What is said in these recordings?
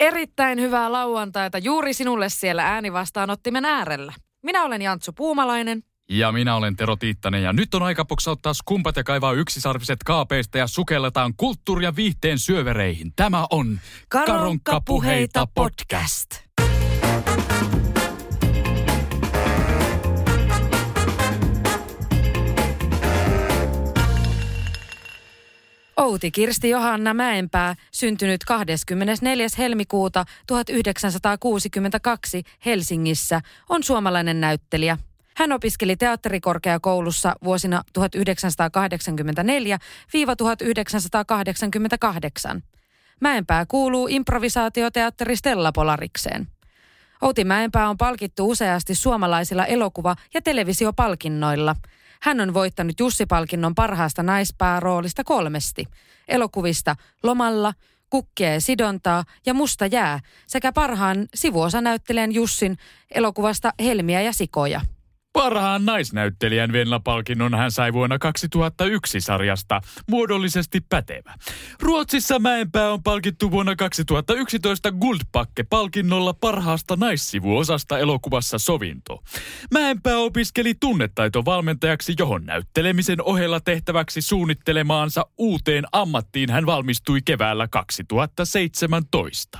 Erittäin hyvää lauantaita juuri sinulle siellä äänivastaanottimen äärellä. Minä olen Jantsu Puumalainen. Ja minä olen Tero Tiittanen ja nyt on aika poksauttaa skumpat ja kaivaa yksisarviset kaapeista ja sukelletaan kulttuuri- ja viihteen syövereihin. Tämä on Karonkkapuheita podcast. Outi Kirsti Johanna Mäenpää, syntynyt 24. helmikuuta 1962 Helsingissä, on suomalainen näyttelijä. Hän opiskeli teatterikorkeakoulussa vuosina 1984-1988. Mäenpää kuuluu improvisaatioteatteri Stella Polarikseen. Outi Mäenpää on palkittu useasti suomalaisilla elokuva- ja televisiopalkinnoilla. Hän on voittanut Jussi-palkinnon parhaasta naispääroolista kolmesti. Elokuvista Lomalla, Kukkia ja sidontaa ja Musta jää sekä parhaan sivuosanäyttelijän Jussin elokuvasta Helmiä ja sikoja. Parhaan naisnäyttelijän Venla-palkinnon hän sai vuonna 2001 sarjasta Muodollisesti pätevä. Ruotsissa Mäenpää on palkittu vuonna 2011 Guldpakke-palkinnolla parhaasta naissivuosasta elokuvassa Sovinto. Mäenpää opiskeli tunnetaitovalmentajaksi, johon näyttelemisen ohella tehtäväksi suunnittelemaansa uuteen ammattiin hän valmistui keväällä 2017.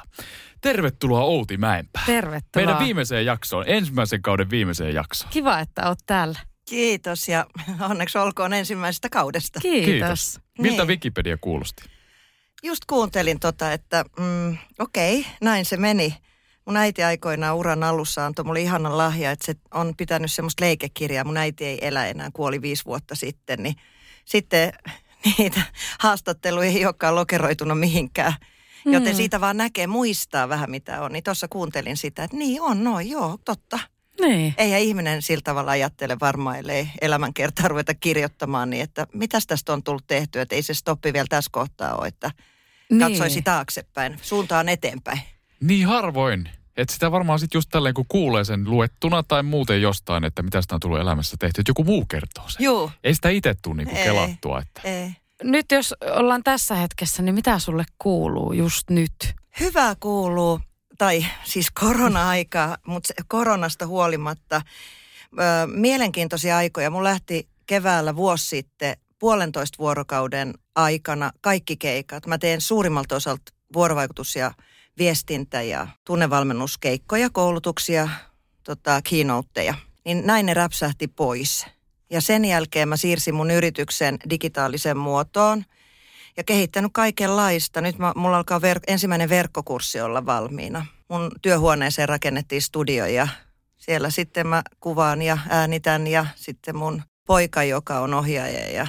Tervetuloa Outi Mäenpää. Tervetuloa. Meidän viimeiseen jaksoon, ensimmäisen kauden viimeiseen jaksoon. Kiva, että oot täällä. Kiitos ja onneksi olkoon ensimmäisestä kaudesta. Kiitos. Miltä Niin. Wikipedia kuulosti? Just kuuntelin tota, että mm, okei, okay, näin se meni. Mun äiti aikoinaan uran alussa antoi mulle ihanan lahja, että se on pitänyt semmoista leikekirjaa. Mun äiti ei elä enää, kuoli viisi vuotta sitten. Niin sitten niitä haastatteluja ei olekaan lokeroitunut mihinkään. Joten Mm. siitä vaan näkee, muistaa vähän mitä on. Niin tuossa kuuntelin sitä, että niin on, no joo, totta. Niin. Eihän ihminen sillä tavalla ajattele varmaan, ellei elämänkertaa ruveta kirjoittamaan, niin että mitäs tästä on tullut tehtyä, että ei se stoppi vielä tässä kohtaa ole, että katsoisi Niin. taaksepäin, suuntaan eteenpäin. Niin harvoin. Että sitä varmaan sitten just tälleen, kun kuulee sen luettuna tai muuten jostain, että mitä sitä on tullut elämässä tehty, että joku muu kertoo sen. Juu, Ei sitä itse tule niinku Ei. kelattua. Että. ei. Nyt jos ollaan tässä hetkessä, niin mitä sulle kuuluu just nyt? Hyvää kuuluu, tai siis korona-aika, mutta koronasta huolimatta ö, mielenkiintoisia aikoja. Mun lähti keväällä vuosi sitten puolentoista vuorokauden aikana kaikki keikat. Mä teen suurimmalta osalta vuorovaikutus- ja viestintä- ja tunnevalmennuskeikkoja, koulutuksia, tota, keynoteja. Niin näin ne räpsähti pois. Ja sen jälkeen mä siirsin mun yrityksen digitaaliseen muotoon ja kehittänyt kaikenlaista. Nyt mä, mulla alkaa ver- ensimmäinen verkkokurssi olla valmiina. Mun työhuoneeseen rakennettiin studio ja siellä sitten mä kuvaan ja äänitän ja sitten mun poika, joka on ohjaaja ja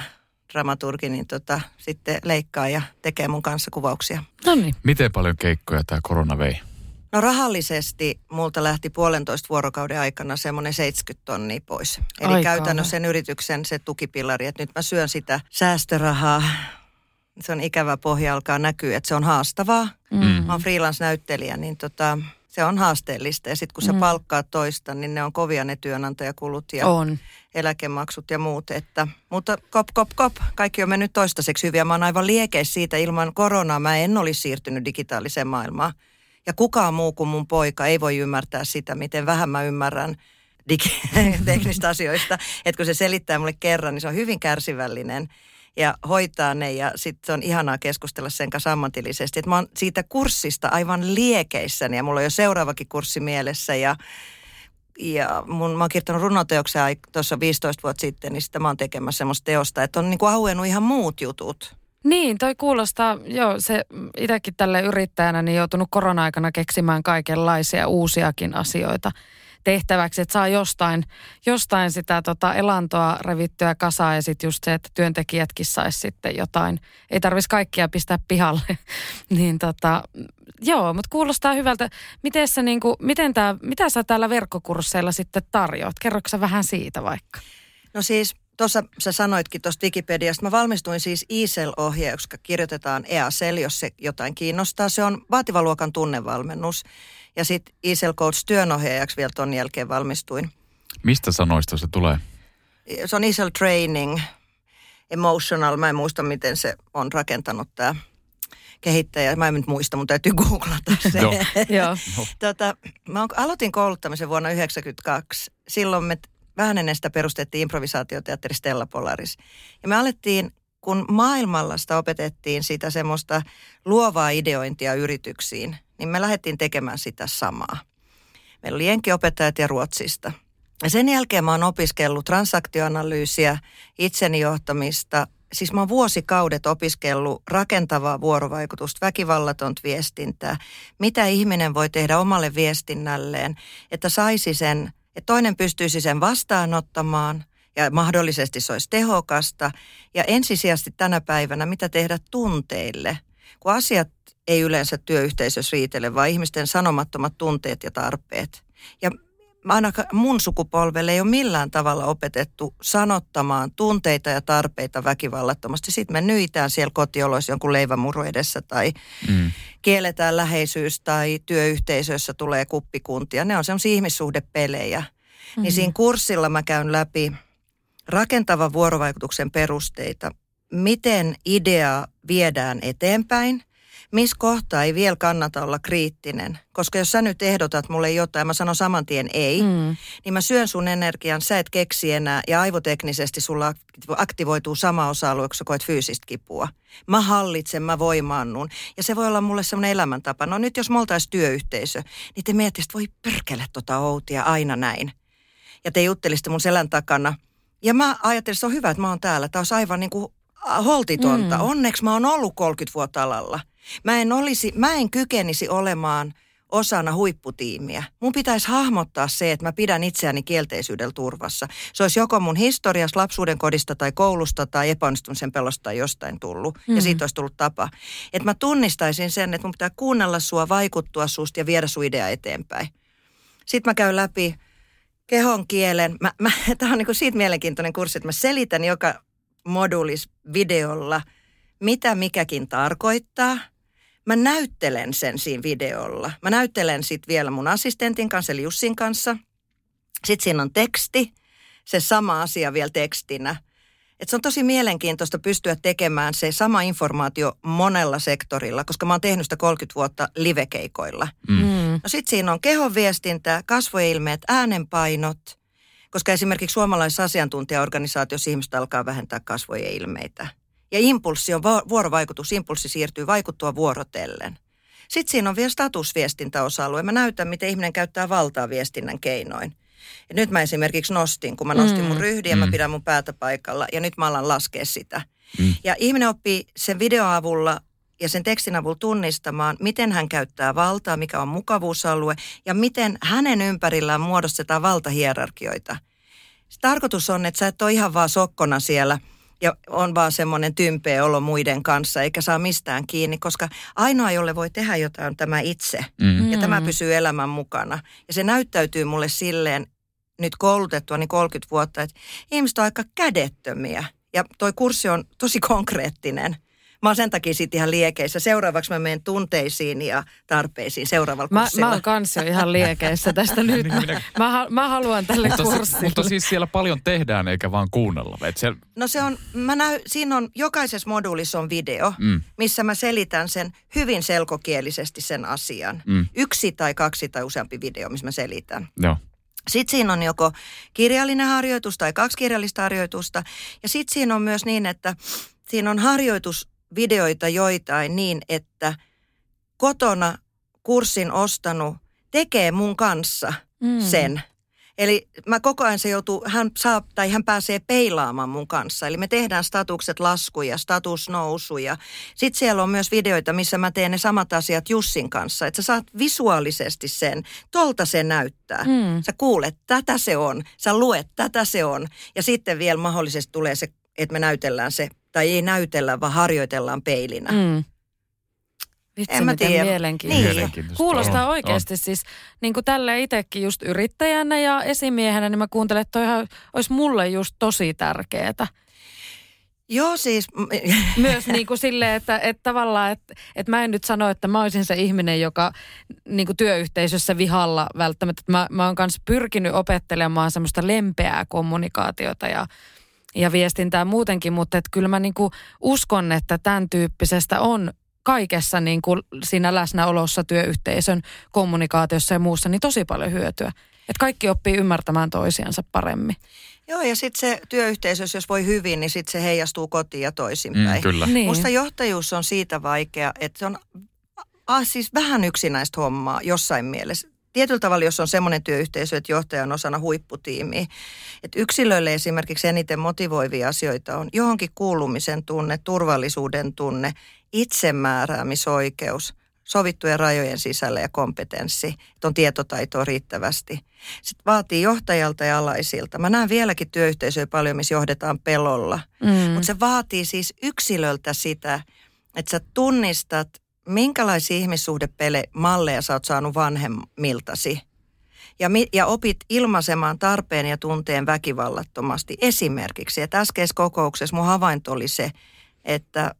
dramaturgi, niin tota, sitten leikkaa ja tekee mun kanssa kuvauksia. No niin. Miten paljon keikkoja tämä korona vei? No rahallisesti multa lähti puolentoista vuorokauden aikana semmoinen 70 tonnia pois. Eli Aika käytännössä sen yrityksen se tukipilari, että nyt mä syön sitä säästörahaa. Se on ikävä pohja alkaa näkyä, että se on haastavaa. Mm. Mä oon freelance-näyttelijä, niin tota, se on haasteellista. Ja sitten kun sä Mm. palkkaat toista, niin ne on kovia ne työnantajakulut ja On. eläkemaksut ja muut. Että, mutta kop, kop, kop, kaikki on mennyt toistaiseksi hyvin. Ja mä oon aivan liekeissä siitä, ilman koronaa mä en olisi siirtynyt digitaaliseen maailmaan. Ja kukaan muu kuin mun poika ei voi ymmärtää sitä, miten vähän mä ymmärrän digi- teknistä asioista. Että kun se selittää mulle kerran, niin se on hyvin kärsivällinen ja hoitaa ne ja sitten on ihanaa keskustella sen kanssa ammatillisesti. Että mä oon siitä kurssista aivan liekeissäni ja mulla on jo seuraavakin kurssi mielessä ja ja mun, mä oon kirjoittanut runoteoksen aik- tuossa 15 vuotta sitten, niin sitten mä oon tekemässä semmoista teosta, että on niinku auennut ihan muut jutut. Niin, toi kuulostaa, joo, se itsekin tälle yrittäjänä niin joutunut korona-aikana keksimään kaikenlaisia uusiakin asioita. tehtäväksi, että saa jostain, jostain sitä tota elantoa revittyä kasaan ja sitten just se, että työntekijätkin saisi sitten jotain. Ei tarvitsisi kaikkia pistää pihalle. niin tota, joo, mutta kuulostaa hyvältä. Miten sä, niin kuin, miten tää, mitä sä täällä verkkokursseilla sitten tarjoat? Kerroksä vähän siitä vaikka? No siis tuossa sä sanoitkin tuosta Wikipediasta, mä valmistuin siis ISEL-ohjaajaksi, joka kirjoitetaan EASEL, jos se jotain kiinnostaa. Se on vaativan luokan tunnevalmennus. Ja sitten ISEL Coach työnohjaajaksi vielä ton jälkeen valmistuin. Mistä sanoista se tulee? Se on ISEL Training, Emotional, mä en muista miten se on rakentanut tämä kehittäjä. Mä en nyt muista, mutta täytyy googlata se. Joo. Joo. tota, mä aloitin kouluttamisen vuonna 1992. Silloin me vähän ennen sitä perustettiin improvisaatioteatteri Stella Polaris. Ja me alettiin, kun maailmalla sitä opetettiin sitä semmoista luovaa ideointia yrityksiin, niin me lähdettiin tekemään sitä samaa. Meillä oli jenkiopettajat ja Ruotsista. Ja sen jälkeen mä oon opiskellut transaktioanalyysiä, itseni johtamista. Siis mä oon vuosikaudet opiskellut rakentavaa vuorovaikutusta, väkivallatonta viestintää. Mitä ihminen voi tehdä omalle viestinnälleen, että saisi sen että toinen pystyisi sen vastaanottamaan ja mahdollisesti se olisi tehokasta. Ja ensisijaisesti tänä päivänä, mitä tehdä tunteille, kun asiat ei yleensä työyhteisössä riitele, vaan ihmisten sanomattomat tunteet ja tarpeet. Ja ainakaan mun sukupolvelle ei ole millään tavalla opetettu sanottamaan tunteita ja tarpeita väkivallattomasti. Sitten me nyitään siellä kotioloissa jonkun leivämuru edessä tai mm. kielletään läheisyys tai työyhteisössä tulee kuppikuntia. Ne on semmoisia ihmissuhdepelejä. Mm. Niin siinä kurssilla mä käyn läpi rakentavan vuorovaikutuksen perusteita. Miten idea viedään eteenpäin missä kohtaa ei vielä kannata olla kriittinen. Koska jos sä nyt ehdotat mulle jotain, mä sanon saman tien ei, mm. niin mä syön sun energian, sä et keksi enää ja aivoteknisesti sulla aktivoituu sama osa-alue, kun sä koet fyysistä kipua. Mä hallitsen, mä voimaannun. Ja se voi olla mulle semmoinen elämäntapa. No nyt jos me oltaisiin työyhteisö, niin te miettisit, voi perkele tota outia aina näin. Ja te juttelisitte mun selän takana. Ja mä ajattelin, että se on hyvä, että mä oon täällä. Tämä olisi aivan niin kuin holtitonta. Mm. Onneksi mä oon ollut 30 vuotta alalla. Mä en, olisi, mä en kykenisi olemaan osana huipputiimiä. Mun pitäisi hahmottaa se, että mä pidän itseäni kielteisyydellä turvassa. Se olisi joko mun historiassa lapsuuden kodista tai koulusta tai epäonnistumisen pelosta tai jostain tullut. Mm. Ja siitä olisi tullut tapa. Että mä tunnistaisin sen, että mun pitää kuunnella sua, vaikuttua susta ja viedä sun idea eteenpäin. Sitten mä käyn läpi kehon kielen. Mä, mä, Tämä on niin siitä mielenkiintoinen kurssi, että mä selitän joka moduulis videolla, mitä mikäkin tarkoittaa – mä näyttelen sen siinä videolla. Mä näyttelen sit vielä mun assistentin kanssa, eli Jussin kanssa. Sitten siinä on teksti, se sama asia vielä tekstinä. Et se on tosi mielenkiintoista pystyä tekemään se sama informaatio monella sektorilla, koska mä oon tehnyt sitä 30 vuotta livekeikoilla. Mm. mm. No sitten siinä on kehonviestintä, kasvoilmeet, äänenpainot, koska esimerkiksi suomalaisessa asiantuntijaorganisaatiossa ihmiset alkaa vähentää kasvojen ilmeitä. Ja impulssi on vuorovaikutus, impulssi siirtyy vaikuttua vuorotellen. Sitten siinä on vielä statusviestintäosa-alue. Mä näytän, miten ihminen käyttää valtaa viestinnän keinoin. Ja nyt mä esimerkiksi nostin, kun mä nostin mm. mun ryhdiä, mm. mä pidän mun päätä paikalla ja nyt mä alan laskea sitä. Mm. Ja ihminen oppii sen videoavulla ja sen tekstin avulla tunnistamaan, miten hän käyttää valtaa, mikä on mukavuusalue ja miten hänen ympärillään muodostetaan valtahierarkioita. Se tarkoitus on, että sä et ole ihan vaan sokkona siellä – ja on vaan semmoinen tympeä olo muiden kanssa, eikä saa mistään kiinni, koska ainoa, jolle voi tehdä jotain, on tämä itse. Mm. Ja tämä pysyy elämän mukana. Ja se näyttäytyy mulle silleen, nyt koulutettua niin 30 vuotta, että ihmiset on aika kädettömiä. Ja toi kurssi on tosi konkreettinen – Mä oon sen takia sitten ihan liekeissä. Seuraavaksi mä menen tunteisiin ja tarpeisiin seuraavalla mä, kurssilla. Mä oon kanssa ihan liekeissä tästä nyt. Niin, mä, mä haluan tälle mutta, kurssille. Mutta siis siellä paljon tehdään eikä vaan kuunnella. Et siellä... No se on, mä näy, siinä on, jokaisessa moduulissa on video, mm. missä mä selitän sen hyvin selkokielisesti sen asian. Mm. Yksi tai kaksi tai useampi video, missä mä selitän. Joo. Sitten siinä on joko kirjallinen harjoitus tai kaksi kirjallista harjoitusta. Ja sitten siinä on myös niin, että siinä on harjoitus videoita joitain niin, että kotona kurssin ostanut tekee mun kanssa mm. sen. Eli mä koko ajan se joutuu, hän saa, tai hän pääsee peilaamaan mun kanssa. Eli me tehdään statukset laskuja, statusnousuja. Sitten siellä on myös videoita, missä mä teen ne samat asiat Jussin kanssa. Että sä saat visuaalisesti sen, tolta se näyttää. Mm. Sä kuulet, tätä se on. Sä luet, tätä se on. Ja sitten vielä mahdollisesti tulee se, että me näytellään se, tai ei näytellä, vaan harjoitellaan peilinä. Mm. Vitsi, en mä tiedä. Mielenkiintoista. Niin. mielenkiintoista. Kuulostaa on, oikeasti on. siis, niin kuin tälle itsekin just yrittäjänä ja esimiehenä, niin mä kuuntelen, että toihan olisi mulle just tosi tärkeää. Joo, siis... Myös niin kuin silleen, että, että tavallaan, että, että mä en nyt sano, että mä olisin se ihminen, joka niin kuin työyhteisössä vihalla välttämättä. Mä, mä oon kanssa pyrkinyt opettelemaan semmoista lempeää kommunikaatiota ja, ja viestintää muutenkin, mutta että kyllä mä niin kuin uskon, että tämän tyyppisestä on kaikessa niin kuin siinä läsnäolossa, työyhteisön kommunikaatiossa ja muussa, niin tosi paljon hyötyä. Että kaikki oppii ymmärtämään toisiansa paremmin. Joo, ja sitten se työyhteisö, jos voi hyvin, niin sitten se heijastuu kotiin ja toisinpäin. Mm, kyllä. Niin. Musta johtajuus on siitä vaikea, että se on ah, siis vähän yksinäistä hommaa jossain mielessä. Tietyllä tavalla, jos on semmoinen työyhteisö, että johtaja on osana huipputiimiä. Että yksilöille esimerkiksi eniten motivoivia asioita on johonkin kuulumisen tunne, turvallisuuden tunne itsemääräämisoikeus sovittujen rajojen sisällä ja kompetenssi, että on tietotaitoa riittävästi. Sitten vaatii johtajalta ja alaisilta. Mä näen vieläkin työyhteisöjä paljon, missä johdetaan pelolla. Mm. Mutta se vaatii siis yksilöltä sitä, että sä tunnistat, minkälaisia ihmissuhdemalleja sä oot saanut vanhemmiltasi. Ja, mi- ja opit ilmaisemaan tarpeen ja tunteen väkivallattomasti. Esimerkiksi, että äskeisessä kokouksessa mun havainto oli se, että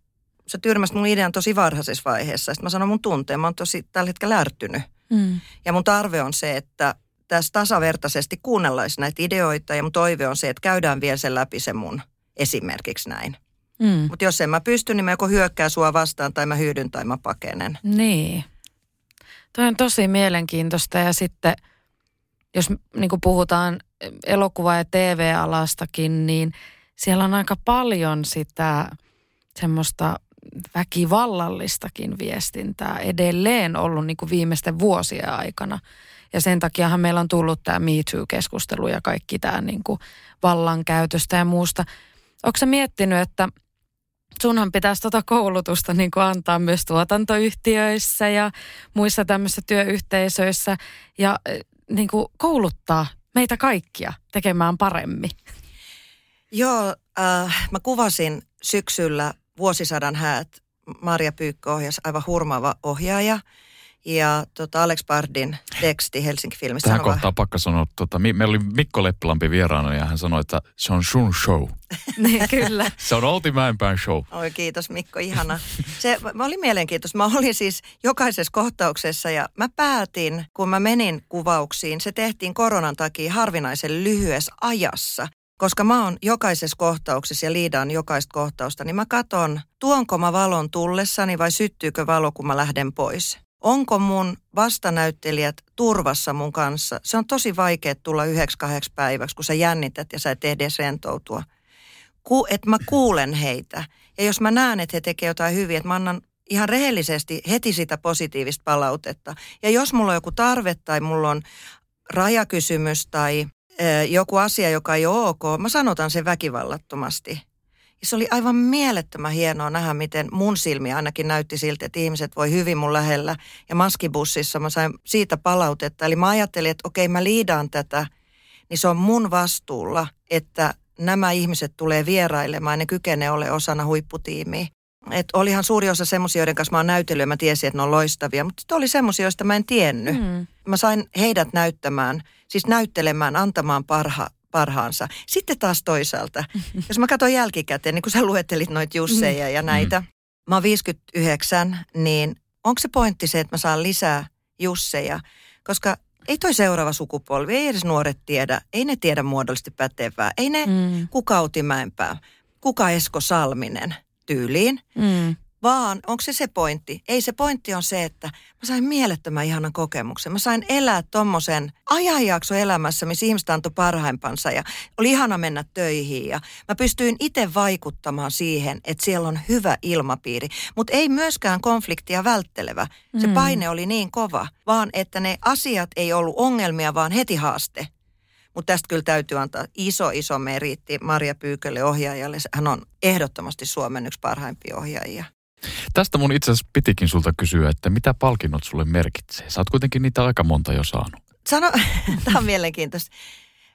sä tyrmäsit mun idean tosi varhaisessa vaiheessa. Sitten mä sanoin mun tunteen, mä oon tosi tällä hetkellä ärtynyt. Mm. Ja mun tarve on se, että tässä tasavertaisesti kuunnellaisiin näitä ideoita ja mun toive on se, että käydään vielä sen läpi se mun esimerkiksi näin. Mm. Mutta jos en mä pysty, niin mä joko hyökkää sua vastaan tai mä hyydyn tai mä pakenen. Niin. Toi on tosi mielenkiintoista ja sitten jos niin puhutaan elokuva- ja TV-alastakin, niin siellä on aika paljon sitä semmoista väkivallallistakin viestintää edelleen ollut niin kuin viimeisten vuosien aikana. Ja sen takiahan meillä on tullut tämä Me Too-keskustelu ja kaikki tämä niin kuin vallankäytöstä ja muusta. Onko miettinyt, että sunhan pitäisi tuota koulutusta niin kuin antaa myös tuotantoyhtiöissä ja muissa tämmöisissä työyhteisöissä ja eh, niin kuin kouluttaa meitä kaikkia tekemään paremmin? Joo, äh, mä kuvasin syksyllä Vuosisadan häät Maria Pyykkö ohjasi, aivan hurmaava ohjaaja. Ja tota Alex Bardin teksti Helsinki-filmistä. Tähän kohtaan pakka sanoa, tota, meillä oli Mikko Leppilampi vieraana ja hän sanoi, että se on sun show. niin, kyllä. se on Outi Mäenpään show. Oi kiitos Mikko, ihana. Se mä oli mielenkiintoista. Mä olin siis jokaisessa kohtauksessa ja mä päätin, kun mä menin kuvauksiin, se tehtiin koronan takia harvinaisen lyhyessä ajassa koska mä oon jokaisessa kohtauksessa ja liidaan jokaista kohtausta, niin mä katon, tuonko mä valon tullessani vai syttyykö valo, kun mä lähden pois. Onko mun vastanäyttelijät turvassa mun kanssa? Se on tosi vaikea tulla yhdeksi kahdeksi päiväksi, kun sä jännität ja sä et edes rentoutua. Ku, että mä kuulen heitä. Ja jos mä näen, että he tekevät jotain hyvin, että mä annan ihan rehellisesti heti sitä positiivista palautetta. Ja jos mulla on joku tarve tai mulla on rajakysymys tai joku asia, joka ei ole ok, mä sanotan sen väkivallattomasti. Ja se oli aivan mielettömän hienoa nähdä, miten mun silmi ainakin näytti siltä, että ihmiset voi hyvin mun lähellä. Ja maskibussissa mä sain siitä palautetta. Eli mä ajattelin, että okei mä liidaan tätä, niin se on mun vastuulla, että nämä ihmiset tulee vierailemaan ja ne kykenee ole osana huipputiimiä. Et olihan suuri osa semmoisia, joiden kanssa mä oon näytellyt ja mä tiesin, että ne on loistavia, mutta oli semmoisia, joista mä en tiennyt. Mm. Mä sain heidät näyttämään, siis näyttelemään, antamaan parha, parhaansa. Sitten taas toisaalta, jos mä katson jälkikäteen, niin kun sä luettelit noita Jusseja ja näitä, mm. mä oon 59, niin onko se pointti se, että mä saan lisää Jusseja? Koska ei toi seuraava sukupolvi, ei edes nuoret tiedä, ei ne tiedä muodollisesti pätevää, ei ne mm. kuka Outi Mäenpää, kuka Esko Salminen – tyyliin. Mm. Vaan onko se se pointti? Ei se pointti on se, että mä sain mielettömän ihanan kokemuksen. Mä sain elää tommosen ajanjakso elämässä, missä ihmiset antoi parhaimpansa ja oli ihana mennä töihin. Ja mä pystyin itse vaikuttamaan siihen, että siellä on hyvä ilmapiiri. Mutta ei myöskään konfliktia välttelevä. Se mm. paine oli niin kova, vaan että ne asiat ei ollut ongelmia, vaan heti haaste. Mutta tästä kyllä täytyy antaa iso, iso meriitti Maria Pyykölle ohjaajalle. Hän on ehdottomasti Suomen yksi parhaimpia ohjaajia. Tästä mun itse asiassa pitikin sulta kysyä, että mitä palkinnot sulle merkitsee? Sä oot kuitenkin niitä aika monta jo saanut. Sano, tämä on mielenkiintoista.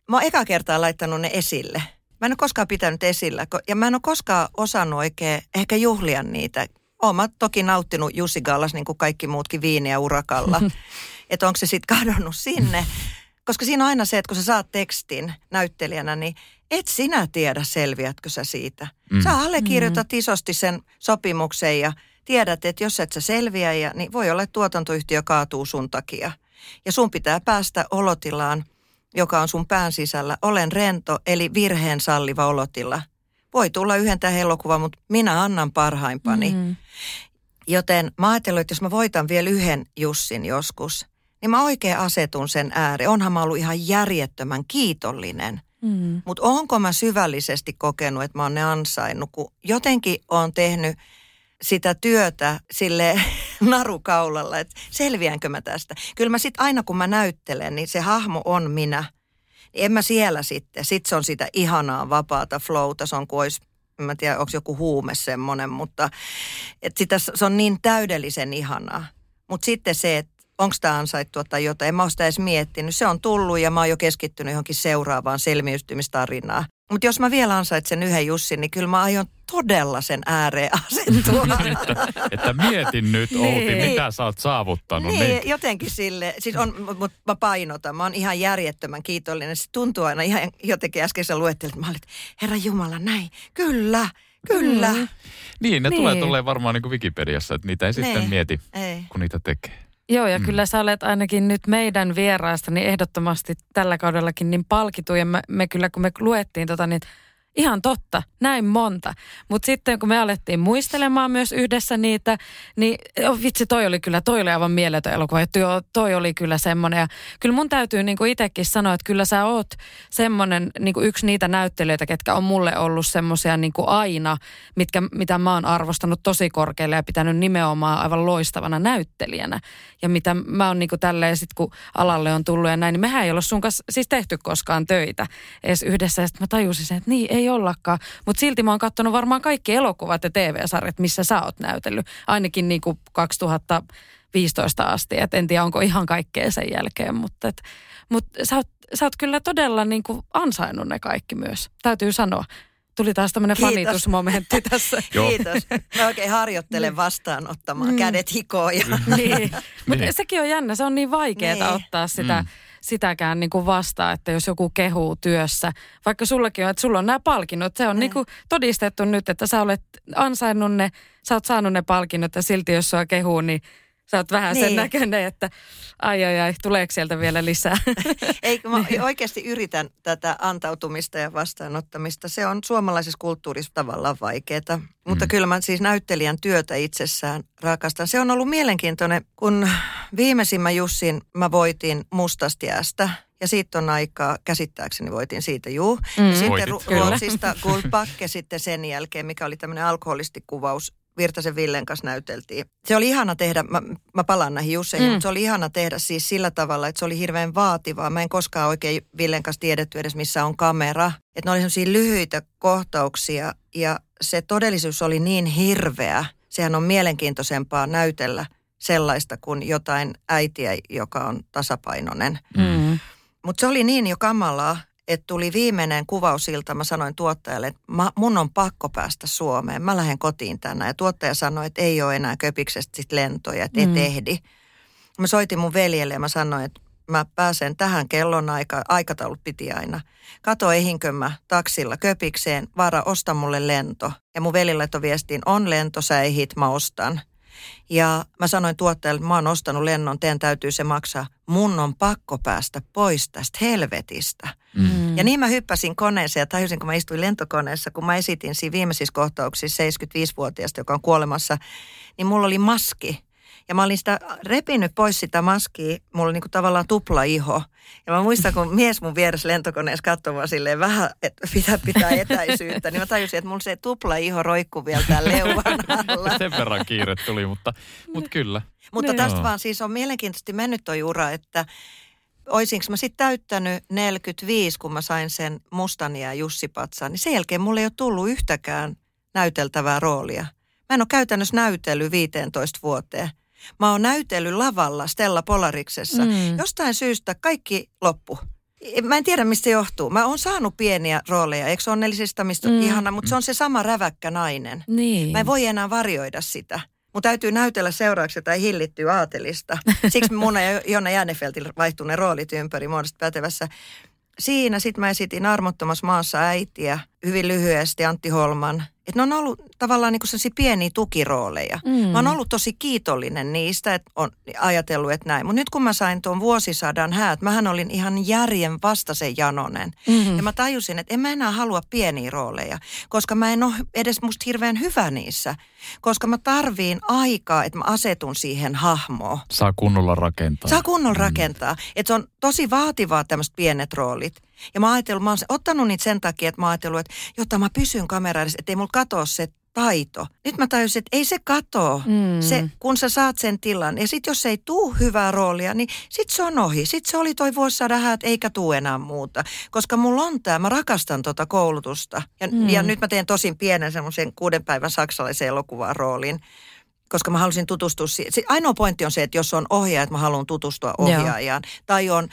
Mä oon eka kertaa laittanut ne esille. Mä en ole koskaan pitänyt esillä ja mä en ole koskaan osannut oikein ehkä juhlia niitä. Oon mä toki nauttinut Jussi Gallas niin kuin kaikki muutkin viiniä urakalla. että onko se sitten kadonnut sinne. Koska siinä on aina se, että kun sä saat tekstin näyttelijänä, niin et sinä tiedä selviätkö sä siitä. Mm. Sä allekirjoitat mm. isosti sen sopimuksen ja tiedät, että jos et sä selviä, ja, niin voi olla, että tuotantoyhtiö kaatuu sun takia. Ja sun pitää päästä olotilaan, joka on sun pään sisällä. Olen rento, eli virheen salliva olotila. Voi tulla yhden elokuva, mutta minä annan parhaimpani. Mm. Joten mä ajattelin, että jos mä voitan vielä yhden Jussin joskus, niin mä oikein asetun sen ääre. Onhan mä ollut ihan järjettömän kiitollinen. Mm. Mutta onko mä syvällisesti kokenut, että mä oon ne ansainnut, kun jotenkin on tehnyt sitä työtä sille narukaulalla, että selviänkö mä tästä. Kyllä mä sitten aina kun mä näyttelen, niin se hahmo on minä. En mä siellä sitten. Sitten se on sitä ihanaa vapaata flowta, se on kuin olisi en mä tiedä, onko joku huume semmoinen, mutta että sitä, se on niin täydellisen ihanaa. Mutta sitten se, että onko tämä ansaittua tai jotain. En mä ole sitä edes miettinyt. Se on tullut ja mä oon jo keskittynyt johonkin seuraavaan selviytymistarinaan. Mutta jos mä vielä ansaitsen yhden Jussin, niin kyllä mä aion todella sen ääreen asettua. että, että mietin nyt Outi, niin. mitä sä oot saavuttanut. Niin, niin. jotenkin sille. Siis on, mutta mä painotan, mä oon ihan järjettömän kiitollinen. Se tuntuu aina ihan jotenkin äsken sä luettelit, mä olin, Herra Jumala, näin, kyllä, kyllä. Mm. Niin, ne niin. tulee tulee varmaan niin kuin Wikipediassa, että niitä ei niin. sitten mieti, ei. kun niitä tekee. Joo, ja mm. kyllä sä olet ainakin nyt meidän vieraasta niin ehdottomasti tällä kaudellakin niin palkitu. Ja me, me kyllä, kun me luettiin tota, niin Ihan totta, näin monta. Mutta sitten kun me alettiin muistelemaan myös yhdessä niitä, niin oh, vitsi toi oli kyllä, toi oli aivan mieletön elokuva. Että joo, toi oli kyllä semmoinen. Ja kyllä mun täytyy niinku itsekin sanoa, että kyllä sä oot semmoinen niinku yksi niitä näyttelijöitä, ketkä on mulle ollut semmoisia niinku aina, mitkä, mitä mä oon arvostanut tosi korkealle ja pitänyt nimenomaan aivan loistavana näyttelijänä. Ja mitä mä oon niinku tälleen sit kun alalle on tullut ja näin, niin mehän ei ole sun kanssa siis tehty koskaan töitä edes yhdessä. Ja sitten mä tajusin sen, että niin ei ei ollakaan. Mutta silti mä oon katsonut varmaan kaikki elokuvat ja TV-sarjat, missä sä oot näytellyt. Ainakin niin kuin 2015 asti. Et en tiedä, onko ihan kaikkea sen jälkeen. Mutta et, mut sä, oot, sä oot kyllä todella niin kuin ansainnut ne kaikki myös. Täytyy sanoa. Tuli taas tämmöinen fanitusmomentti tässä. Kiitos. Mä oikein harjoittelen niin. vastaanottamaan. Mm. Kädet hikoo. Ja... niin. Mutta niin. sekin on jännä. Se on niin vaikeaa niin. ottaa sitä... Mm sitäkään niin kuin vastaa, että jos joku kehuu työssä, vaikka sullakin on, että sulla on nämä palkinnot, se on niin. kuin todistettu nyt, että sä olet ansainnut ne, sä oot saanut ne palkinnot ja silti jos sua kehuu, niin Sä oot vähän niin. sen näköinen, että ai ai ai, tuleeko sieltä vielä lisää? Ei, mä oikeasti yritän tätä antautumista ja vastaanottamista. Se on suomalaisessa kulttuurissa tavallaan vaikeaa. Mutta mm. kyllä mä siis näyttelijän työtä itsessään rakastan. Se on ollut mielenkiintoinen, kun viimeisimmän Jussin mä voitin Mustastiästä. Ja siitä on aikaa, käsittääkseni voitin siitä, juu. Mm. Sitten Voitit, Ruotsista Guldbacke sitten sen jälkeen, mikä oli tämmöinen alkoholistikuvaus Virtasen Villen kanssa näyteltiin. Se oli ihana tehdä, mä, mä palaan näihin Jusseihin, mm. mutta se oli ihana tehdä siis sillä tavalla, että se oli hirveän vaativaa. Mä en koskaan oikein Villen kanssa tiedetty edes, missä on kamera. Että ne oli sellaisia lyhyitä kohtauksia ja se todellisuus oli niin hirveä. Sehän on mielenkiintoisempaa näytellä sellaista kuin jotain äitiä, joka on tasapainoinen. Mm. Mutta se oli niin jo kamalaa, että tuli viimeinen kuvausilta, mä sanoin tuottajalle, että mä, mun on pakko päästä Suomeen, mä lähden kotiin tänään. Ja tuottaja sanoi, että ei ole enää köpiksestä sit lentoja, että mm. et ehdi. Mä soitin mun veljelle ja mä sanoin, että mä pääsen tähän kellon aika, aikataulut piti aina. Kato, ehinkö mä taksilla köpikseen, vara, osta mulle lento. Ja mun veli laittoi viestiin, on lento, sä ehit, mä ostan. Ja mä sanoin tuottajalle, että mä oon ostanut lennon, teidän täytyy se maksaa. Mun on pakko päästä pois tästä helvetistä. Mm. Ja niin mä hyppäsin koneeseen ja tajusin, kun mä istuin lentokoneessa, kun mä esitin siinä viimeisissä kohtauksissa 75-vuotiaasta, joka on kuolemassa, niin mulla oli maski ja mä olin sitä repinyt pois sitä maskia, mulla oli niinku tavallaan tupla iho. Ja mä muistan, kun mies mun vieressä lentokoneessa katsoi vaan silleen vähän, että pitää pitää etäisyyttä, niin mä tajusin, että mulla se tupla iho roikkuu vielä täällä leuvan alla. Sen verran kiire tuli, mutta, mutta kyllä. Mutta tästä vaan siis on mielenkiintoisesti mennyt toi ura, että oisinko mä sitten täyttänyt 45, kun mä sain sen Mustania ja Jussi Patsaan, niin sen jälkeen mulle ei ole tullut yhtäkään näyteltävää roolia. Mä en ole käytännössä näytellyt 15 vuoteen. Mä oon näytellyt lavalla Stella Polariksessa. Mm. Jostain syystä kaikki loppu. Mä en tiedä, mistä se johtuu. Mä oon saanut pieniä rooleja, eikö onnellisista, mistä mm. ihana, mutta se on se sama räväkkä nainen. Niin. Mä en voi enää varjoida sitä. Mun täytyy näytellä seuraavaksi jotain hillittyä aatelista. Siksi mun ja Jonna Jännefeltillä vaihtuu ne roolit ympäri muodosta pätevässä. Siinä sitten mä esitin Armottomassa maassa äitiä hyvin lyhyesti Antti Holman että ne on ollut tavallaan niin kuin pieniä tukirooleja. Mm. Mä oon ollut tosi kiitollinen niistä, että on ajatellut, että näin. Mutta nyt kun mä sain tuon vuosisadan häät, mähän olin ihan järjen vastaisen janonen. Mm-hmm. Ja mä tajusin, että en mä enää halua pieniä rooleja, koska mä en ole edes musta hirveän hyvä niissä. Koska mä tarviin aikaa, että mä asetun siihen hahmoon. Saa kunnolla rakentaa. Saa kunnolla mm. rakentaa. Että se on tosi vaativaa tämmöiset pienet roolit. Ja mä ajatellut, mä oon ottanut niitä sen takia, että mä ajatellut, että jotta mä pysyn kamerassa, että ei mulla katoa se taito. Nyt mä tajusin, että ei se katoa, mm. se, kun sä saat sen tilan. Ja sitten jos ei tuu hyvää roolia, niin sit se on ohi. Sitten se oli toi vuosisadan häät, eikä tuu enää muuta. Koska mulla on tämä, mä rakastan tota koulutusta. Ja, mm. ja nyt mä teen tosin pienen semmoisen kuuden päivän saksalaisen elokuvan roolin koska mä halusin tutustua siihen. Ainoa pointti on se, että jos on ohjaaja, että mä haluan tutustua ohjaajaan. Joo. Tai on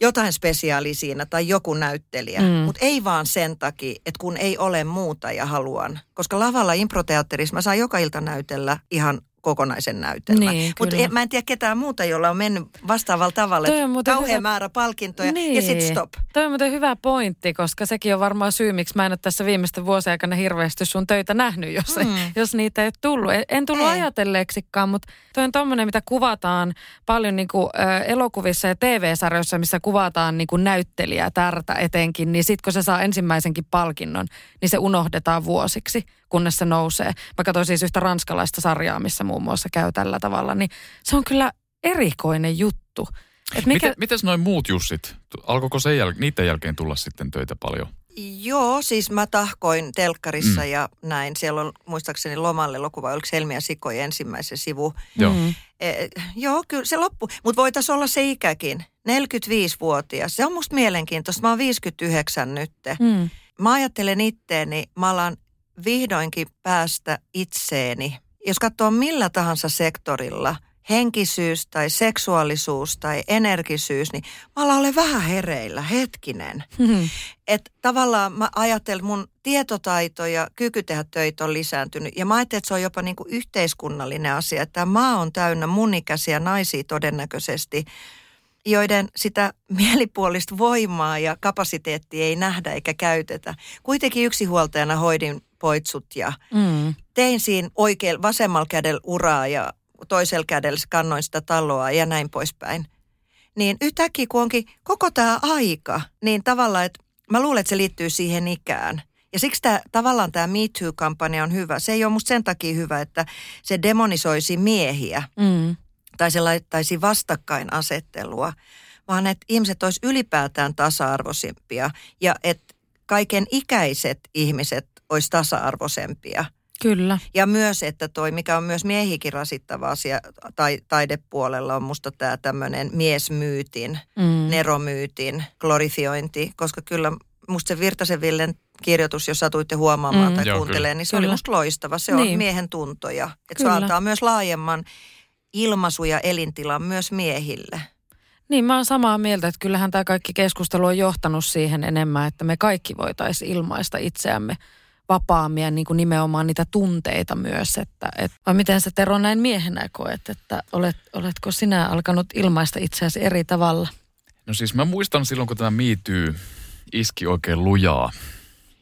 jotain spesiaalia siinä tai joku näyttelijä. Mm. Mutta ei vaan sen takia, että kun ei ole muuta ja haluan. Koska lavalla improteatterissa mä saan joka ilta näytellä ihan kokonaisen näytelmän. Niin, Mutta mä en tiedä ketään muuta, jolla on mennyt vastaavalla tavalla. Kauhean hyvä... määrä palkintoja niin. ja sitten stop. Toi on muuten hyvä pointti, koska sekin on varmaan syy, miksi mä en ole tässä viimeisten vuosien aikana hirveästi sun töitä nähnyt, jos, mm. jos niitä ei tullut. En tullut ei. ajatelleeksikaan, mutta toi on tommonen, mitä kuvataan paljon niin kuin, elokuvissa ja TV-sarjoissa, missä kuvataan niin kuin näyttelijää, tärtä etenkin, niin sitten kun se saa ensimmäisenkin palkinnon, niin se unohdetaan vuosiksi kunnes se nousee. Mä katsoin siis yhtä ranskalaista sarjaa, missä muun muassa käy tällä tavalla, niin se on kyllä erikoinen juttu. Et mikä... Miten, mites noin muut Jussit? Alkoiko sen jäl... niiden jälkeen tulla sitten töitä paljon? Joo, siis mä tahkoin telkkarissa mm. ja näin. Siellä on muistaakseni lomalle lokuva, oliko Helmi ja Sikoja ensimmäisen sivu. Joo. Mm. E, joo, kyllä se loppu. Mutta voitaisiin olla se ikäkin. 45-vuotias. Se on musta mielenkiintoista. Mä oon 59 nyt. Mm. Mä ajattelen itteeni, mä alan vihdoinkin päästä itseeni. Jos katsoo millä tahansa sektorilla, henkisyys tai seksuaalisuus tai energisyys, niin mä olen vähän hereillä, hetkinen. Mm-hmm. Että tavallaan mä ajattelen, että mun tietotaito ja kyky tehdä töitä on lisääntynyt. Ja mä ajattelen, että se on jopa niin kuin yhteiskunnallinen asia, että tämä maa on täynnä munikäisiä naisia todennäköisesti, joiden sitä mielipuolista voimaa ja kapasiteettia ei nähdä eikä käytetä. Kuitenkin yksinhuoltajana hoidin poitsut ja mm. tein siinä oikein vasemmalla kädellä uraa ja toisella kädellä kannoin sitä taloa ja näin poispäin. Niin yhtäkkiä kun onkin koko tämä aika, niin tavallaan, että mä luulen, että se liittyy siihen ikään. Ja siksi tämä, tavallaan tämä Me Too-kampanja on hyvä. Se ei ole musta sen takia hyvä, että se demonisoisi miehiä mm. tai se laittaisi vastakkainasettelua, vaan että ihmiset olisi ylipäätään tasa-arvoisempia ja että kaiken ikäiset ihmiset olisi tasa-arvoisempia. Kyllä. Ja myös, että toi, mikä on myös miehikin rasittava asia tai, taidepuolella, on musta tämä tämmöinen miesmyytin, mm. neromyytin glorifiointi, koska kyllä musta se Virtasen Villen kirjoitus, jos satuitte huomaamaan mm. tai Joo, kuuntelemaan, niin se kyllä. oli musta loistava. Se niin. on miehen tuntoja. Että se antaa myös laajemman ilmaisu- ja elintilan myös miehille. Niin, mä oon samaa mieltä, että kyllähän tämä kaikki keskustelu on johtanut siihen enemmän, että me kaikki voitaisiin ilmaista itseämme vapaammin niin kuin nimenomaan niitä tunteita myös. Että, et, vai miten sä Tero näin miehenä koet, että olet, oletko sinä alkanut ilmaista itseäsi eri tavalla? No siis mä muistan silloin, kun tämä miityy iski oikein lujaa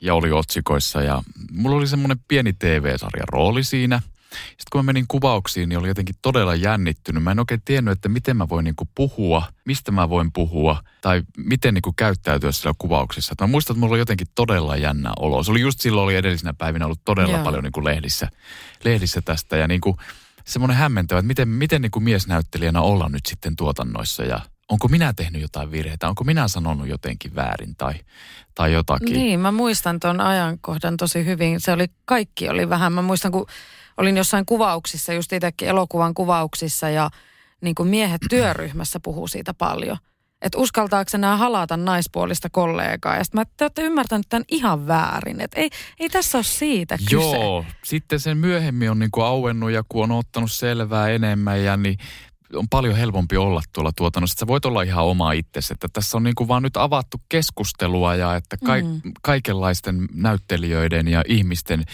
ja oli otsikoissa ja mulla oli semmoinen pieni TV-sarjan rooli siinä – sitten kun mä menin kuvauksiin, niin oli jotenkin todella jännittynyt. Mä en oikein tiennyt, että miten mä voin niinku puhua, mistä mä voin puhua tai miten niinku käyttäytyä siellä kuvauksessa. mä muistan, että mulla oli jotenkin todella jännä olo. Se oli just silloin, oli edellisenä päivinä ollut todella Joo. paljon niinku lehdissä, lehdissä tästä ja niinku semmoinen hämmentävä, että miten, miten niinku miesnäyttelijänä olla nyt sitten tuotannoissa ja onko minä tehnyt jotain virheitä, onko minä sanonut jotenkin väärin tai, tai jotakin. Niin, mä muistan tuon ajankohdan tosi hyvin. Se oli, kaikki oli vähän, mä muistan kun olin jossain kuvauksissa, just itsekin elokuvan kuvauksissa ja niin kuin miehet työryhmässä puhuu siitä paljon. Että uskaltaako enää halata naispuolista kollegaa. Ja sitten mä, te olette ymmärtänyt tämän ihan väärin. Että ei, ei tässä ole siitä kyse. Joo, sitten sen myöhemmin on niinku auennut ja kun on ottanut selvää enemmän ja niin on paljon helpompi olla tuolla tuotannossa. Sä voit olla ihan oma itsesi. Että tässä on niinku vaan nyt avattu keskustelua ja että ka- mm. kaikenlaisten näyttelijöiden ja ihmisten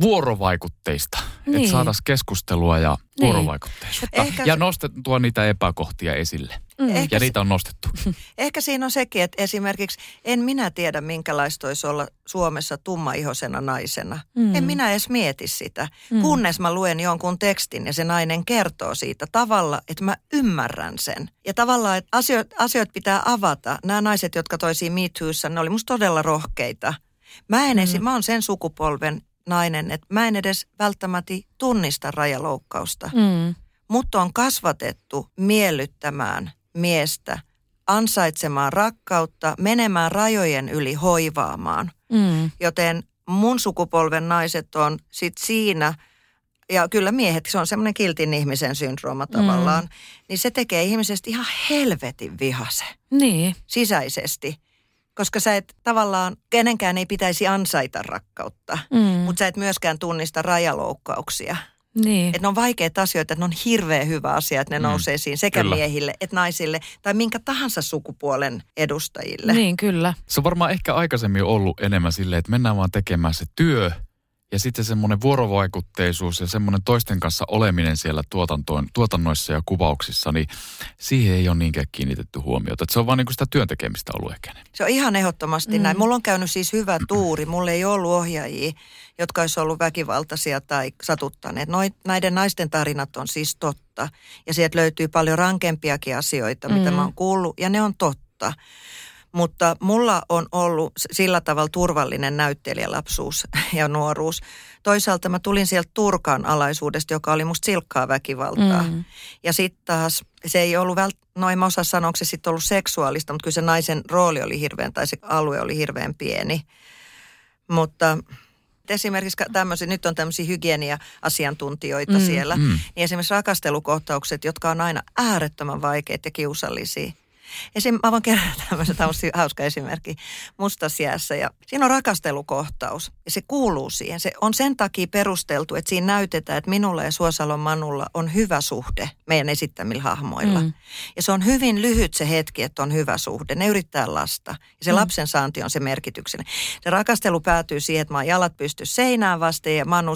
vuorovaikutteista. Niin. Että saataisiin keskustelua ja niin. vuorovaikutteisuutta. Ehkä... Ja nostettua niitä epäkohtia esille. Mm. Ehkä ja niitä on nostettu. Ehkä siinä on sekin, että esimerkiksi en minä tiedä, minkälaista olisi olla Suomessa tummaihosena naisena. Mm. En minä edes mieti sitä, mm. kunnes mä luen jonkun tekstin ja se nainen kertoo siitä tavalla, että mä ymmärrän sen. Ja tavallaan, että asioita, asioita pitää avata. Nämä naiset, jotka toisiin Me Toossa, ne oli musta todella rohkeita. Mä en mm. esim, mä oon sen sukupolven nainen, että mä en edes välttämättä tunnista rajaloukkausta. Mm. Mutta on kasvatettu miellyttämään miestä, ansaitsemaan rakkautta, menemään rajojen yli hoivaamaan. Mm. Joten mun sukupolven naiset on sit siinä, ja kyllä miehet, se on semmoinen kiltin ihmisen syndrooma tavallaan, mm. niin se tekee ihmisestä ihan helvetin vihase. Niin. Sisäisesti. Koska sä et tavallaan, kenenkään ei pitäisi ansaita rakkautta, mm. mutta sä et myöskään tunnista rajaloukkauksia. Niin. Että ne on vaikeita asioita, että ne on hirveän hyvä asia, että ne mm. nousee esiin sekä kyllä. miehille että naisille tai minkä tahansa sukupuolen edustajille. Niin, kyllä. Se on varmaan ehkä aikaisemmin ollut enemmän silleen, että mennään vaan tekemään se työ ja sitten semmoinen vuorovaikutteisuus ja semmoinen toisten kanssa oleminen siellä tuotannoissa ja kuvauksissa, niin siihen ei ole niinkään kiinnitetty huomiota. Että se on vaan niin kuin sitä työntekemistä ollut ehkä. Se on ihan ehdottomasti mm. näin. Mulla on käynyt siis hyvä tuuri. Mulla ei ollut ohjaajia, jotka olisi ollut väkivaltaisia tai satuttaneet. Noit, näiden naisten tarinat on siis totta. Ja sieltä löytyy paljon rankempiakin asioita, mitä mm. mä oon kuullut, ja ne on totta. Mutta mulla on ollut sillä tavalla turvallinen näyttelijälapsuus ja nuoruus. Toisaalta mä tulin sieltä Turkan alaisuudesta, joka oli musta silkkaa väkivaltaa. Mm. Ja sitten taas se ei ollut vält... no en mä osaa sanoa, onko se sitten ollut seksuaalista, mutta kyllä se naisen rooli oli hirveän, tai se alue oli hirveän pieni. Mutta esimerkiksi tämmöisiä, nyt on tämmöisiä hygienia-asiantuntijoita mm. siellä, mm. niin esimerkiksi rakastelukohtaukset, jotka on aina äärettömän vaikeita ja kiusallisia – Esim, mä voin kertoa tämmöisen, hauska esimerkki, Mustasiässä ja siinä on rakastelukohtaus ja se kuuluu siihen. Se on sen takia perusteltu, että siinä näytetään, että minulla ja Suosalon Manulla on hyvä suhde meidän esittämillä hahmoilla. Mm. Ja se on hyvin lyhyt se hetki, että on hyvä suhde. Ne yrittää lasta ja se mm. lapsen saanti on se merkityksellinen. Se rakastelu päätyy siihen, että mä oon jalat pysty seinään vasten ja Manu,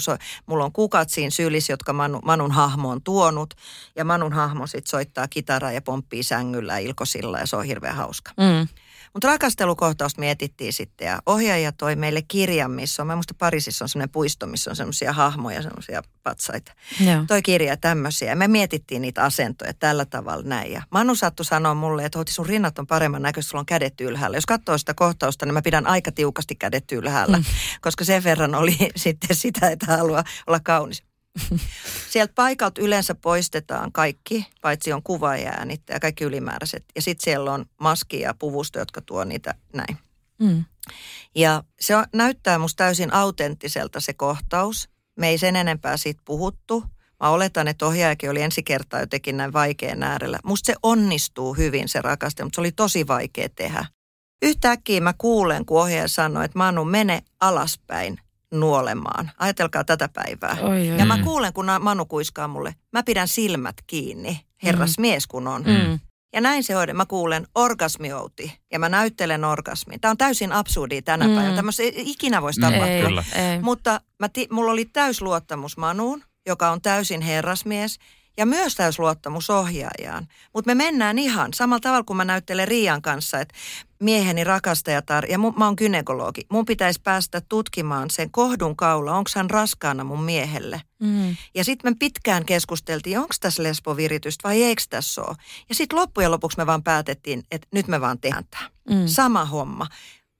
mulla on kukat siinä sylissä, jotka Manu, Manun hahmo on tuonut. Ja Manun hahmo sitten soittaa kitaraa ja pomppii sängyllä ilkosi sillä ja se on hirveän hauska. Mm. Mutta rakastelukohtausta mietittiin sitten ja ohjaaja toi meille kirjan, missä on, mä muista Pariisissa on semmoinen puisto, missä on semmoisia hahmoja, semmoisia patsaita. Joo. Toi kirja tämmöisiä ja me mietittiin niitä asentoja tällä tavalla näin. Ja Manu sattui sanoa mulle, että sun rinnat on paremman näköistä, sulla on kädet ylhäällä. Jos katsoo sitä kohtausta, niin mä pidän aika tiukasti kädet ylhäällä, mm. koska sen verran oli sitten sitä, että haluaa olla kaunis. Sieltä paikalta yleensä poistetaan kaikki, paitsi on kuva ja kaikki ylimääräiset. Ja sitten siellä on maski ja puvusto, jotka tuo niitä näin. Mm. Ja se on, näyttää musta täysin autenttiselta se kohtaus. Me ei sen enempää siitä puhuttu. Mä oletan, että ohjaajakin oli ensi kertaa jotenkin näin vaikean äärellä. Musta se onnistuu hyvin se rakastelu, mutta se oli tosi vaikea tehdä. Yhtäkkiä mä kuulen, kun ohjaaja sanoi, että Manu, mene alaspäin nuolemaan. Ajatelkaa tätä päivää. Oi, oi. Ja mä kuulen, kun Manu kuiskaa mulle, mä pidän silmät kiinni, herras mm. mies kun on. Mm. Ja näin se on. Mä kuulen orgasmiouti ja mä näyttelen orgasmin. Tämä on täysin absurdi tänä mm. päivänä. Tämmöistä ei ikinä voisi tapahtua. Ei, ei. Mutta mä ti- mulla oli täysluottamus Manuun, joka on täysin herrasmies ja myös täysluottamus ohjaajaan. Mutta me mennään ihan samalla tavalla kuin mä näyttelen Riian kanssa, että mieheni rakastajatar, ja mun, mä oon gynekologi, mun pitäisi päästä tutkimaan sen kohdun kaula, onko hän raskaana mun miehelle. Mm. Ja sitten me pitkään keskusteltiin, onko tässä lesboviritystä vai eikö tässä ole. Ja sitten loppujen lopuksi me vaan päätettiin, että nyt me vaan tehdään tämä. Mm. Sama homma.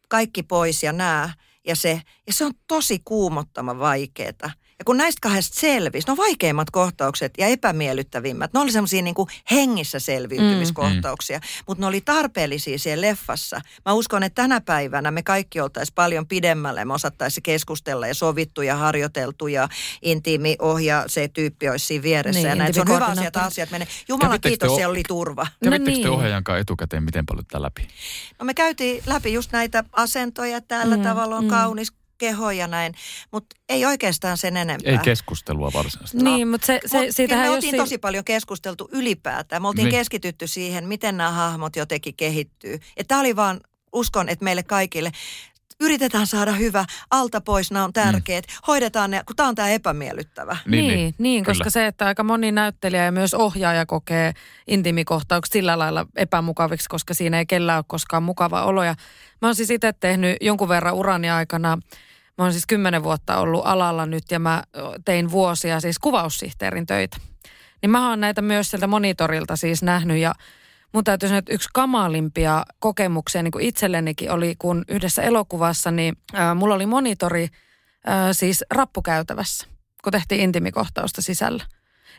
Kaikki pois ja nää ja se. Ja se on tosi kuumottama vaikeeta. Ja kun näistä kahdesta selvisi, no vaikeimmat kohtaukset ja epämiellyttävimmät, ne oli semmoisia niin hengissä selviytymiskohtauksia, mm. mutta ne oli tarpeellisia siellä leffassa. Mä uskon, että tänä päivänä me kaikki oltaisiin paljon pidemmälle, me osattaisiin keskustella ja sovittu ja harjoiteltu ja intiimi ohja, se tyyppi olisi siinä vieressä. Niin, ja näin, se on hyvä asia, että asiat menee. Jumala kiitos, o- siellä oli turva. Kävittekö no niin. te ohjaajan etukäteen miten paljon tätä läpi? No me käytiin läpi just näitä asentoja, tällä mm, tavalla on mm. kaunis keho ja näin, mutta ei oikeastaan sen enempää. Ei keskustelua varsinaisesti. Niin, mutta se, se, Mut, siitähän me oltiin tosi paljon keskusteltu ylipäätään. Me oltiin niin. keskitytty siihen, miten nämä hahmot jotenkin kehittyy. Tämä oli vaan, uskon, että meille kaikille yritetään saada hyvä, alta pois nämä on tärkeät, mm. hoidetaan ne, kun tämä on tämä epämiellyttävä. Niin, niin, niin, niin koska se, että aika moni näyttelijä ja myös ohjaaja kokee intimikohtaukset sillä lailla epämukaviksi, koska siinä ei kellään ole koskaan mukava olo. Ja mä oon siis itse tehnyt jonkun verran urani aikana, mä oon siis kymmenen vuotta ollut alalla nyt ja mä tein vuosia siis kuvaussihteerin töitä. Niin mä oon näitä myös sieltä monitorilta siis nähnyt ja mun täytyy sanoa, että yksi kamalimpia kokemuksia niin kuin itsellenikin oli, kun yhdessä elokuvassa, niin ää, mulla oli monitori ää, siis rappukäytävässä, kun tehtiin intimikohtausta sisällä.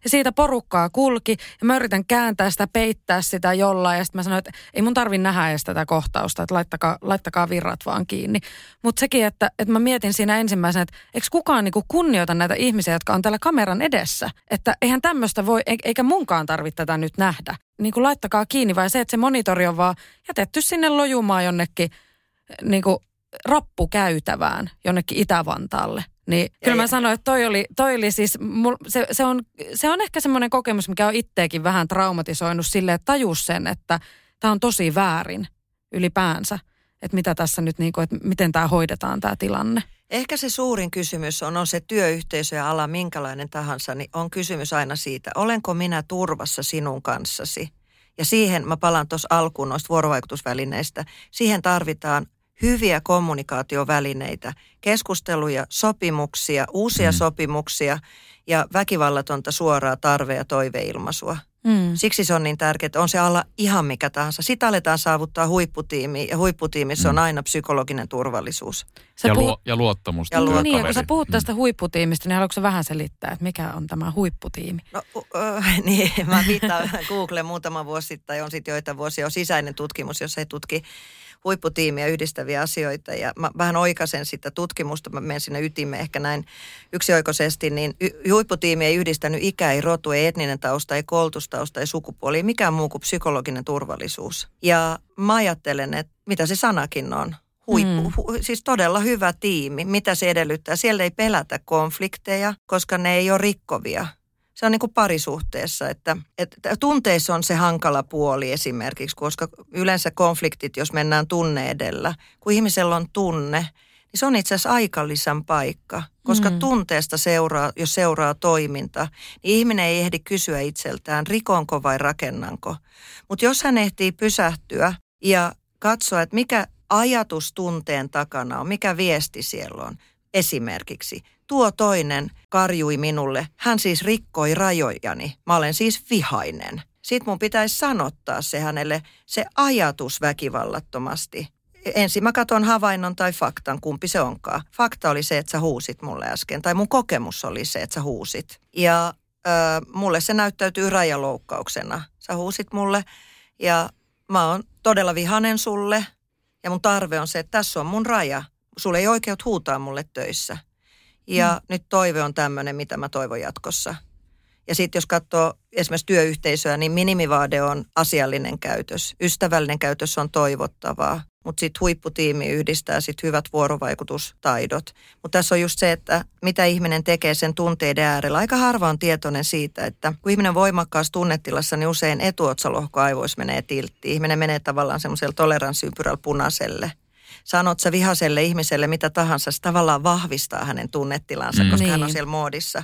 Ja siitä porukkaa kulki ja mä yritän kääntää sitä, peittää sitä jollain. Ja sitten mä sanoin, että ei mun tarvi nähdä edes tätä kohtausta, että laittakaa, laittakaa virrat vaan kiinni. Mutta sekin, että, että mä mietin siinä ensimmäisenä, että eikö kukaan niinku kunnioita näitä ihmisiä, jotka on täällä kameran edessä. Että eihän tämmöistä voi, eikä munkaan tarvitse tätä nyt nähdä. Niin kuin laittakaa kiinni, vai se, että se monitori on vaan jätetty sinne lojumaan jonnekin niin kuin rappukäytävään jonnekin Itä-Vantaalle. Niin kyllä mä sanoin, että toi oli, toi oli siis, se, se, on, se on ehkä semmoinen kokemus, mikä on itteekin vähän traumatisoinut silleen, että tajus sen, että tämä on tosi väärin ylipäänsä. Että mitä tässä nyt, niin kuin, että miten tämä hoidetaan tämä tilanne. Ehkä se suurin kysymys on, on se työyhteisö ja ala minkälainen tahansa, niin on kysymys aina siitä, olenko minä turvassa sinun kanssasi. Ja siihen mä palaan tuossa alkuun noista vuorovaikutusvälineistä. Siihen tarvitaan hyviä kommunikaatiovälineitä, keskusteluja, sopimuksia, uusia mm. sopimuksia ja väkivallatonta suoraa tarve- ja toiveilmaisua. Mm. Siksi se on niin tärkeää, että on se alla ihan mikä tahansa. Sitä aletaan saavuttaa huipputiimi ja huipputiimissä mm. on aina psykologinen turvallisuus. Sä ja, puhut... luo, ja luottamus. Ja luottamus. Niin, ja kun sä puhut tästä mm. huipputiimistä, niin haluatko vähän selittää, että mikä on tämä huipputiimi? No, uh, niin, mä viittaan Google muutama vuosi sitten, on sitten joita vuosia, on sisäinen tutkimus, jossa he tutki huipputiimiä yhdistäviä asioita ja mä vähän oikasen sitä tutkimusta, mä menen sinne ytimeen ehkä näin yksioikoisesti, niin y- huipputiimi ei yhdistänyt ikä, ei rotu, ei etninen tausta, ei koulutustausta, ei sukupuoli, ei mikään muu kuin psykologinen turvallisuus. Ja mä ajattelen, että mitä se sanakin on, huippu, mm. hu, siis todella hyvä tiimi. Mitä se edellyttää? Siellä ei pelätä konflikteja, koska ne ei ole rikkovia se on niin kuin parisuhteessa, että, että tunteissa on se hankala puoli esimerkiksi, koska yleensä konfliktit, jos mennään tunne edellä, kun ihmisellä on tunne, niin se on itse asiassa aikalisän paikka, koska mm. tunteesta seuraa, jos seuraa toiminta, niin ihminen ei ehdi kysyä itseltään, rikonko vai rakennanko. Mutta jos hän ehtii pysähtyä ja katsoa, että mikä ajatus tunteen takana on, mikä viesti siellä on, esimerkiksi – tuo toinen karjui minulle. Hän siis rikkoi rajojani. Mä olen siis vihainen. Sitten mun pitäisi sanottaa se hänelle, se ajatus väkivallattomasti. Ensin mä katson havainnon tai faktan, kumpi se onkaan. Fakta oli se, että sä huusit mulle äsken, tai mun kokemus oli se, että sä huusit. Ja ö, mulle se näyttäytyy rajaloukkauksena. Sä huusit mulle ja mä oon todella vihanen sulle. Ja mun tarve on se, että tässä on mun raja. Sulle ei oikeut huutaa mulle töissä. Ja mm. nyt toive on tämmöinen, mitä mä toivon jatkossa. Ja sitten jos katsoo esimerkiksi työyhteisöä, niin minimivaade on asiallinen käytös. Ystävällinen käytös on toivottavaa, mutta sitten huipputiimi yhdistää sitten hyvät vuorovaikutustaidot. Mutta tässä on just se, että mitä ihminen tekee sen tunteiden äärellä. Aika harva on tietoinen siitä, että kun ihminen on voimakkaassa tunnetilassa, niin usein etuotsalohko aivoissa menee tilttiin. Ihminen menee tavallaan semmoisella toleranssiympyrällä punaiselle – sanot sä vihaselle ihmiselle mitä tahansa, se tavallaan vahvistaa hänen tunnetilansa, mm. koska niin. hän on niin. siellä moodissa.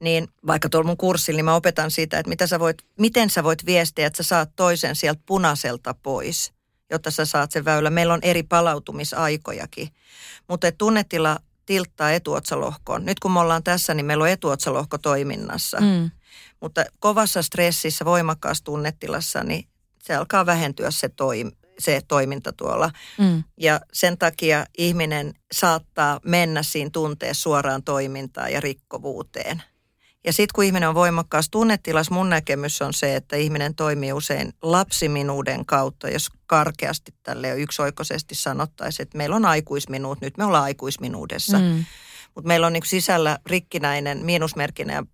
Niin vaikka tuolla mun kurssilla, niin mä opetan sitä, että mitä sä voit, miten sä voit viestiä, että sä saat toisen sieltä punaiselta pois, jotta sä saat sen väylä. Meillä on eri palautumisaikojakin. Mutta tunnetila tilttaa etuotsalohkoon. Nyt kun me ollaan tässä, niin meillä on etuotsalohko toiminnassa. Mm. Mutta kovassa stressissä, voimakkaassa tunnetilassa, niin se alkaa vähentyä se toim, se toiminta tuolla. Mm. Ja sen takia ihminen saattaa mennä siinä tunteessa suoraan toimintaan ja rikkovuuteen. Ja sitten kun ihminen on voimakkaassa tunnetilassa, mun näkemys on se, että ihminen toimii usein lapsiminuuden kautta, jos karkeasti tälle yksioikoisesti sanottaisiin, että meillä on aikuisminuut, nyt me ollaan aikuisminuudessa. Mm. Mutta meillä on niin sisällä rikkinäinen, miinusmerkkinen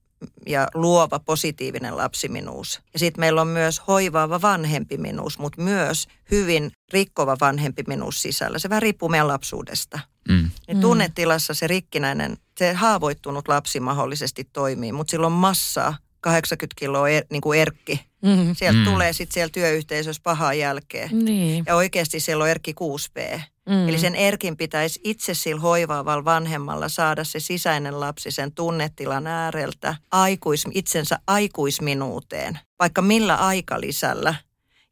ja, luova positiivinen lapsiminuus. Ja sitten meillä on myös hoivaava vanhempi minuus, mutta myös hyvin rikkova vanhempi minuus sisällä. Se vähän riippuu meidän lapsuudesta. Mm. Niin tunnetilassa se rikkinäinen, se haavoittunut lapsi mahdollisesti toimii, mutta sillä on massaa 80 kiloa er, niin kuin erkki. Mm. Sieltä Mm. mm. tulee sitten siellä työyhteisössä pahaa jälkeen. Niin. Ja oikeasti siellä on erkki 6B. Mm. Eli sen erkin pitäisi itse sillä hoivaavalla vanhemmalla saada se sisäinen lapsi sen tunnetilan ääreltä aikuis, itsensä aikuisminuuteen, vaikka millä aikalisällä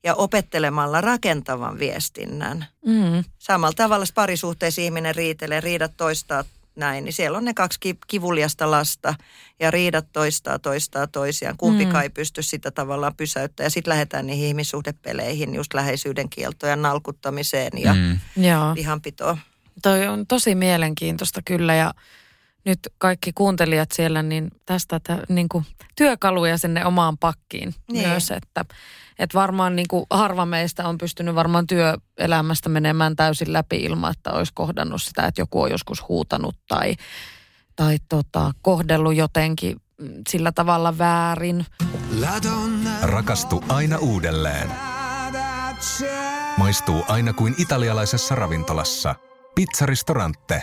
ja opettelemalla rakentavan viestinnän. Mm. Samalla tavalla parisuhteessa ihminen riitelee, riidat toistaa näin, niin siellä on ne kaksi ki- kivuliasta lasta ja riidat toistaa, toistaa toisiaan. Kumpikaan Mm. ei pysty sitä tavallaan pysäyttämään. Ja sitten lähdetään niihin ihmissuhdepeleihin, just läheisyyden kieltojen nalkuttamiseen ja mm. Joo. vihanpitoon. Toi on tosi mielenkiintoista kyllä ja nyt kaikki kuuntelijat siellä, niin tästä tä, niin kuin työkaluja sinne omaan pakkiin Niin. myös, että, että varmaan niin kuin harva meistä on pystynyt varmaan työelämästä menemään täysin läpi ilman, että olisi kohdannut sitä, että joku on joskus huutanut tai, tai tota, kohdellut jotenkin sillä tavalla väärin. Rakastu aina uudelleen. Maistuu aina kuin italialaisessa ravintolassa. Pizzaristorante.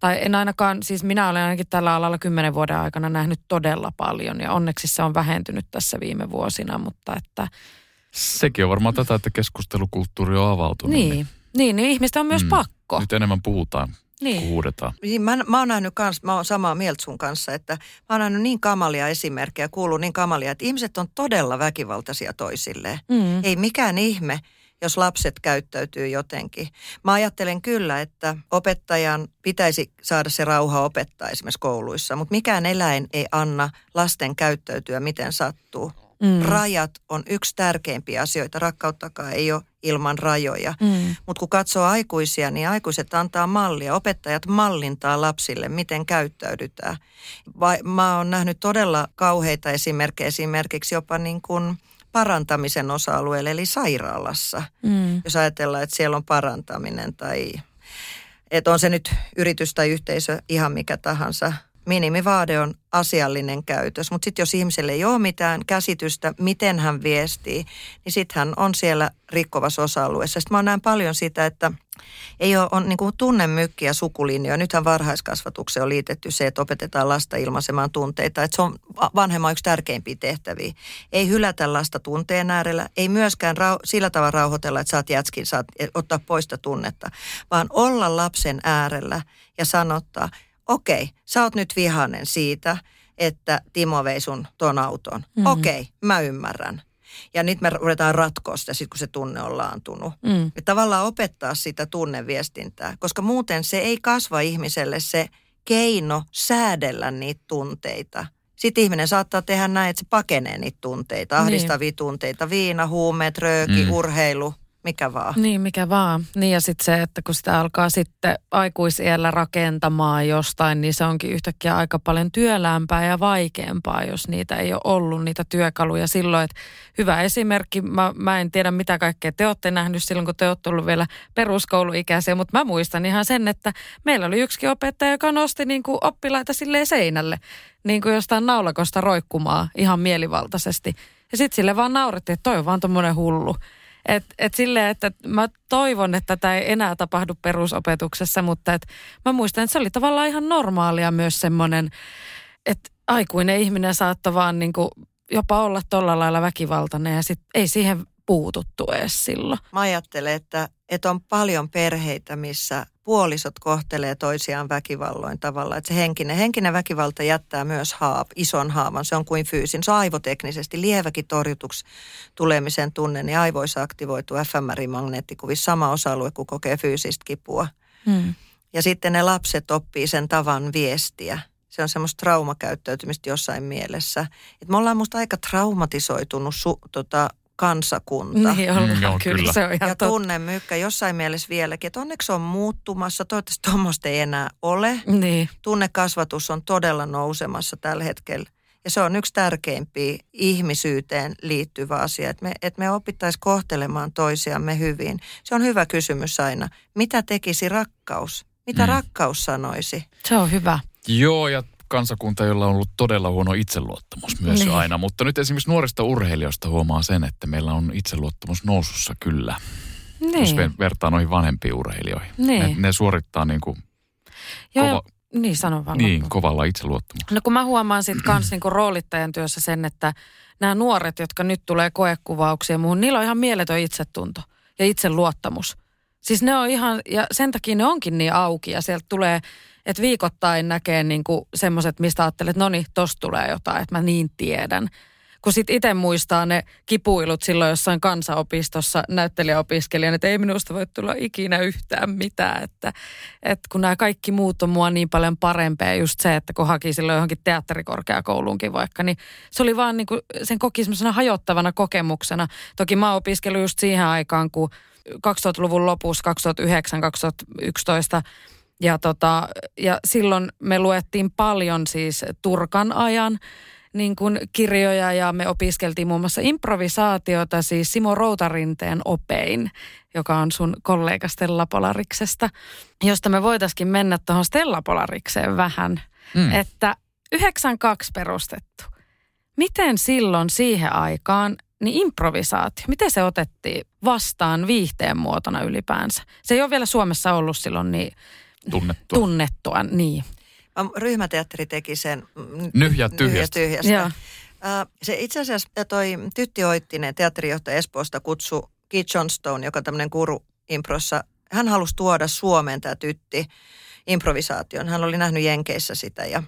Tai en ainakaan, siis minä olen ainakin tällä alalla kymmenen vuoden aikana nähnyt todella paljon ja onneksi se on vähentynyt tässä viime vuosina, mutta että Sekin on varmaan tätä, että keskustelukulttuuri on avautunut. niin, niin, niin ihmistä on myös Mm. pakko. Nyt enemmän puhutaan, Niin. huudetaan. Niin Mä, mä oon nähnyt kans, mä oon samaa mieltä sun kanssa, että mä oon nähnyt niin kamalia esimerkkejä, kuuluu niin kamalia, että ihmiset on todella väkivaltaisia toisilleen. Mm. Ei mikään ihme, jos lapset käyttäytyy jotenkin. Mä ajattelen kyllä, että opettajan pitäisi saada se rauha opettaa esimerkiksi kouluissa, mutta mikään eläin ei anna lasten käyttäytyä miten sattuu. Mm. Rajat on yksi tärkeimpiä asioita. Rakkauttakaan ei ole ilman rajoja. Mm. Mutta kun katsoo aikuisia, niin aikuiset antaa mallia. Opettajat mallintaa lapsille, miten käyttäydytään. Vai, mä oon nähnyt todella kauheita esimerkkejä esimerkiksi jopa niin kuin parantamisen osa-alueelle, eli sairaalassa. Mm. Jos ajatellaan, että siellä on parantaminen tai että on se nyt yritys tai yhteisö ihan mikä tahansa. Minimivaade on asiallinen käytös, mutta sitten jos ihmiselle ei ole mitään käsitystä, miten hän viestii, niin sitten hän on siellä rikkovassa osa-alueessa. Sitten mä näen paljon sitä, että ei ole on niin kuin tunnemykkiä sukulinjoja. Nythän varhaiskasvatukseen on liitetty se, että opetetaan lasta ilmaisemaan tunteita. Että se on vanhemman yksi tärkeimpiä tehtäviä. Ei hylätä lasta tunteen äärellä, ei myöskään rau- sillä tavalla rauhoitella, että saat jätskin, saat ottaa poista tunnetta, vaan olla lapsen äärellä ja sanottaa, okei, sä oot nyt vihanen siitä, että Timo vei sun ton auton. Mm-hmm. Okei, mä ymmärrän. Ja nyt me ruvetaan ratkoa sitä, sit kun se tunne on laantunut. Mm. Ja tavallaan opettaa sitä tunneviestintää, koska muuten se ei kasva ihmiselle se keino säädellä niitä tunteita. Sitten ihminen saattaa tehdä näin, että se pakenee niitä tunteita, ahdistavia niin. tunteita, viina, huumeet, rööki, Mm. mm. urheilu, mikä vaan. Niin, mikä vaan. Niin ja sitten se, että kun sitä alkaa sitten aikuisiellä rakentamaan jostain, niin se onkin yhtäkkiä aika paljon työlämpää ja vaikeampaa, jos niitä ei ole ollut, niitä työkaluja silloin. Että hyvä esimerkki, mä, mä en tiedä mitä kaikkea te olette nähnyt silloin, kun te olette ollut vielä peruskouluikäisiä, mutta mä muistan ihan sen, että meillä oli yksikin opettaja, joka nosti niin kuin oppilaita silleen seinälle, niin kuin jostain naulakosta roikkumaa ihan mielivaltaisesti. Ja sitten sille vaan naurettiin, että toi on vaan tommonen hullu. Et, et silleen, että mä toivon, että tämä ei enää tapahdu perusopetuksessa, mutta et mä muistan, että se oli tavallaan ihan normaalia myös semmoinen, että aikuinen ihminen saattoi vaan niinku jopa olla tolla lailla väkivaltainen ja sit ei siihen puututtu edes silloin. Mä ajattelen, että, että on paljon perheitä, missä puolisot kohtelee toisiaan väkivalloin tavalla. Että se henkinen, henkinen väkivalta jättää myös haap, ison haavan. Se on kuin fyysin. Se on aivoteknisesti lieväkin torjutuksi tulemisen tunne, niin aivoissa aktivoituu fMRI-magneettikuvissa sama osa-alue, kun kokee fyysistä kipua. Hmm. Ja sitten ne lapset oppii sen tavan viestiä. Se on semmoista traumakäyttäytymistä jossain mielessä. Et me ollaan musta aika traumatisoitunut su, tota, kansakunta. Niin ollaan, Mm, joo, kyllä, kyllä. se on ihan Ja totta. tunne mykkä jossain mielessä vieläkin, että onneksi on muuttumassa. Toivottavasti tuommoista ei enää ole. Niin, Tunnekasvatus on todella nousemassa tällä hetkellä. Ja se on yksi tärkeimpiä ihmisyyteen liittyvä asia, että me, että me opittaisiin kohtelemaan toisiamme hyvin. Se on hyvä kysymys aina. Mitä tekisi rakkaus? Mitä mm. rakkaus sanoisi? se on hyvä. Joo, ja kansakunta, jolla on ollut todella huono itseluottamus myös Niin. niin. aina. Mutta nyt esimerkiksi nuorista urheilijoista huomaa sen, että meillä on itseluottamus nousussa kyllä. Niin. Jos Niin, ver- vertaa noihin vanhempiin urheilijoihin. Niin. Ne, ne suorittaa niin, kuin Joo, kova, ja, niin sano vaan niin kovalla itseluottamuksella. No kun mä huomaan sitten kans niinku roolittajan työssä sen, että nämä nuoret, jotka nyt tulee koekuvauksia ja muuhun, niillä on ihan mieletön itsetunto ja itseluottamus. Siis ne on ihan, ja sen takia ne onkin niin auki ja sieltä tulee, että viikoittain näkee niinku semmoiset, mistä ajattelet, että no niin, tosta tulee jotain, että mä niin tiedän. Kun sit itse muistaa ne kipuilut silloin jossain kansanopistossa näyttelijäopiskelijana, että ei minusta voi tulla ikinä yhtään mitään. Että, että kun nämä kaikki muut on mua niin paljon parempia, just se, että kun haki silloin johonkin teatterikorkeakouluunkin vaikka, niin se oli vaan niin kuin, sen koki semmoisena hajottavana kokemuksena. Toki mä oon opiskellut just siihen aikaan, kun 2000-luvun lopussa, 2009-2011, ja, tota, ja silloin me luettiin paljon siis Turkan ajan niin kuin kirjoja ja me opiskeltiin muun muassa improvisaatiota siis Simo Routarinteen opein, joka on sun kollega Stella Polariksesta, josta me voitaisiin mennä tuohon Stella Polarikseen vähän, mm. että 92 perustettu. Miten silloin siihen aikaan niin improvisaatio, miten se otettiin vastaan viihteen muotona ylipäänsä? Se ei ole vielä Suomessa ollut silloin niin Tunnettua. tunnettua, niin. Mä- Ryhmäteatteri teki sen. Nyhjää tyhjästä. tyhjästä. Joo. Äh, Se itse asiassa toi Tytti Oittinen, teatterijohtaja Espoosta, kutsu Keith Johnstone, joka on tämmöinen guru improssa. Hän halusi tuoda Suomeen tämä Tytti improvisaation. Hän oli nähnyt Jenkeissä sitä ja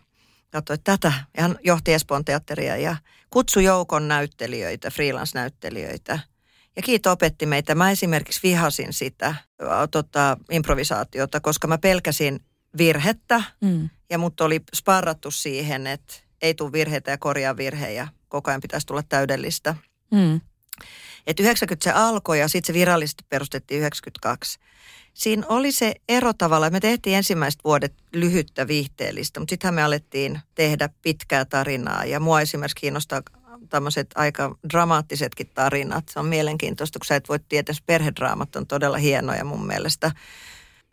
katsoi tätä. Ja hän johti Espoon teatteria ja kutsui joukon näyttelijöitä, freelance-näyttelijöitä. Ja Kiito opetti meitä. Mä esimerkiksi vihasin sitä tota, improvisaatiota, koska mä pelkäsin virhettä Mm. ja mut oli sparrattu siihen, että ei tule virheitä ja korjaa virhejä. Koko ajan pitäisi tulla täydellistä. Mm. Et 90 se alkoi ja sitten se virallisesti perustettiin 92. Siinä oli se ero tavalla, että me tehtiin ensimmäiset vuodet lyhyttä viihteellistä, mutta sittenhän me alettiin tehdä pitkää tarinaa. Ja mua esimerkiksi kiinnostaa tämmöiset aika dramaattisetkin tarinat. Se on mielenkiintoista, kun sä et voi tietää, että perhedraamat on todella hienoja mun mielestä.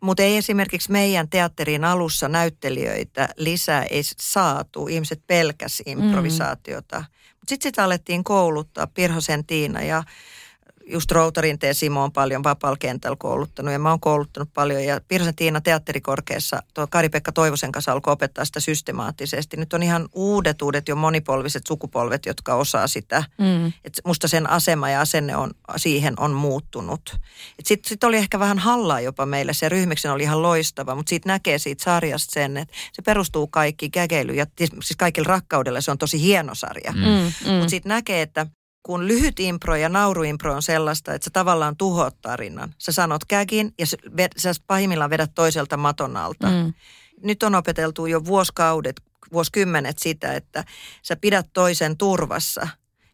Mutta ei esimerkiksi meidän teatterin alussa näyttelijöitä lisää ei saatu. Ihmiset pelkäs improvisaatiota. Mutta sitten sitä alettiin kouluttaa. Pirhosen Tiina ja just Routarinteen Simo on paljon vapaalla kentällä kouluttanut ja mä oon kouluttanut paljon. Ja Pirhosen Tiina teatterikorkeassa, tuo Kari-Pekka Toivosen kanssa alkoi opettaa sitä systemaattisesti. Nyt on ihan uudet, uudet jo monipolviset sukupolvet, jotka osaa sitä. Mm. Et musta sen asema ja asenne on, siihen on muuttunut. Sitten sit oli ehkä vähän hallaa jopa meille. Se ryhmiksen oli ihan loistava, mutta siitä näkee siitä sarjasta sen, että se perustuu kaikki kägeilyyn. Ja siis kaikilla rakkaudella se on tosi hieno sarja. Mm. Mm. Mutta siitä näkee, että kun lyhyt impro ja nauruimpro on sellaista, että sä tavallaan tuhot tarinan. Sä sanot käkin ja sä, pahimmillaan vedät toiselta maton alta. Mm. Nyt on opeteltu jo vuosikaudet, vuosikymmenet sitä, että sä pidät toisen turvassa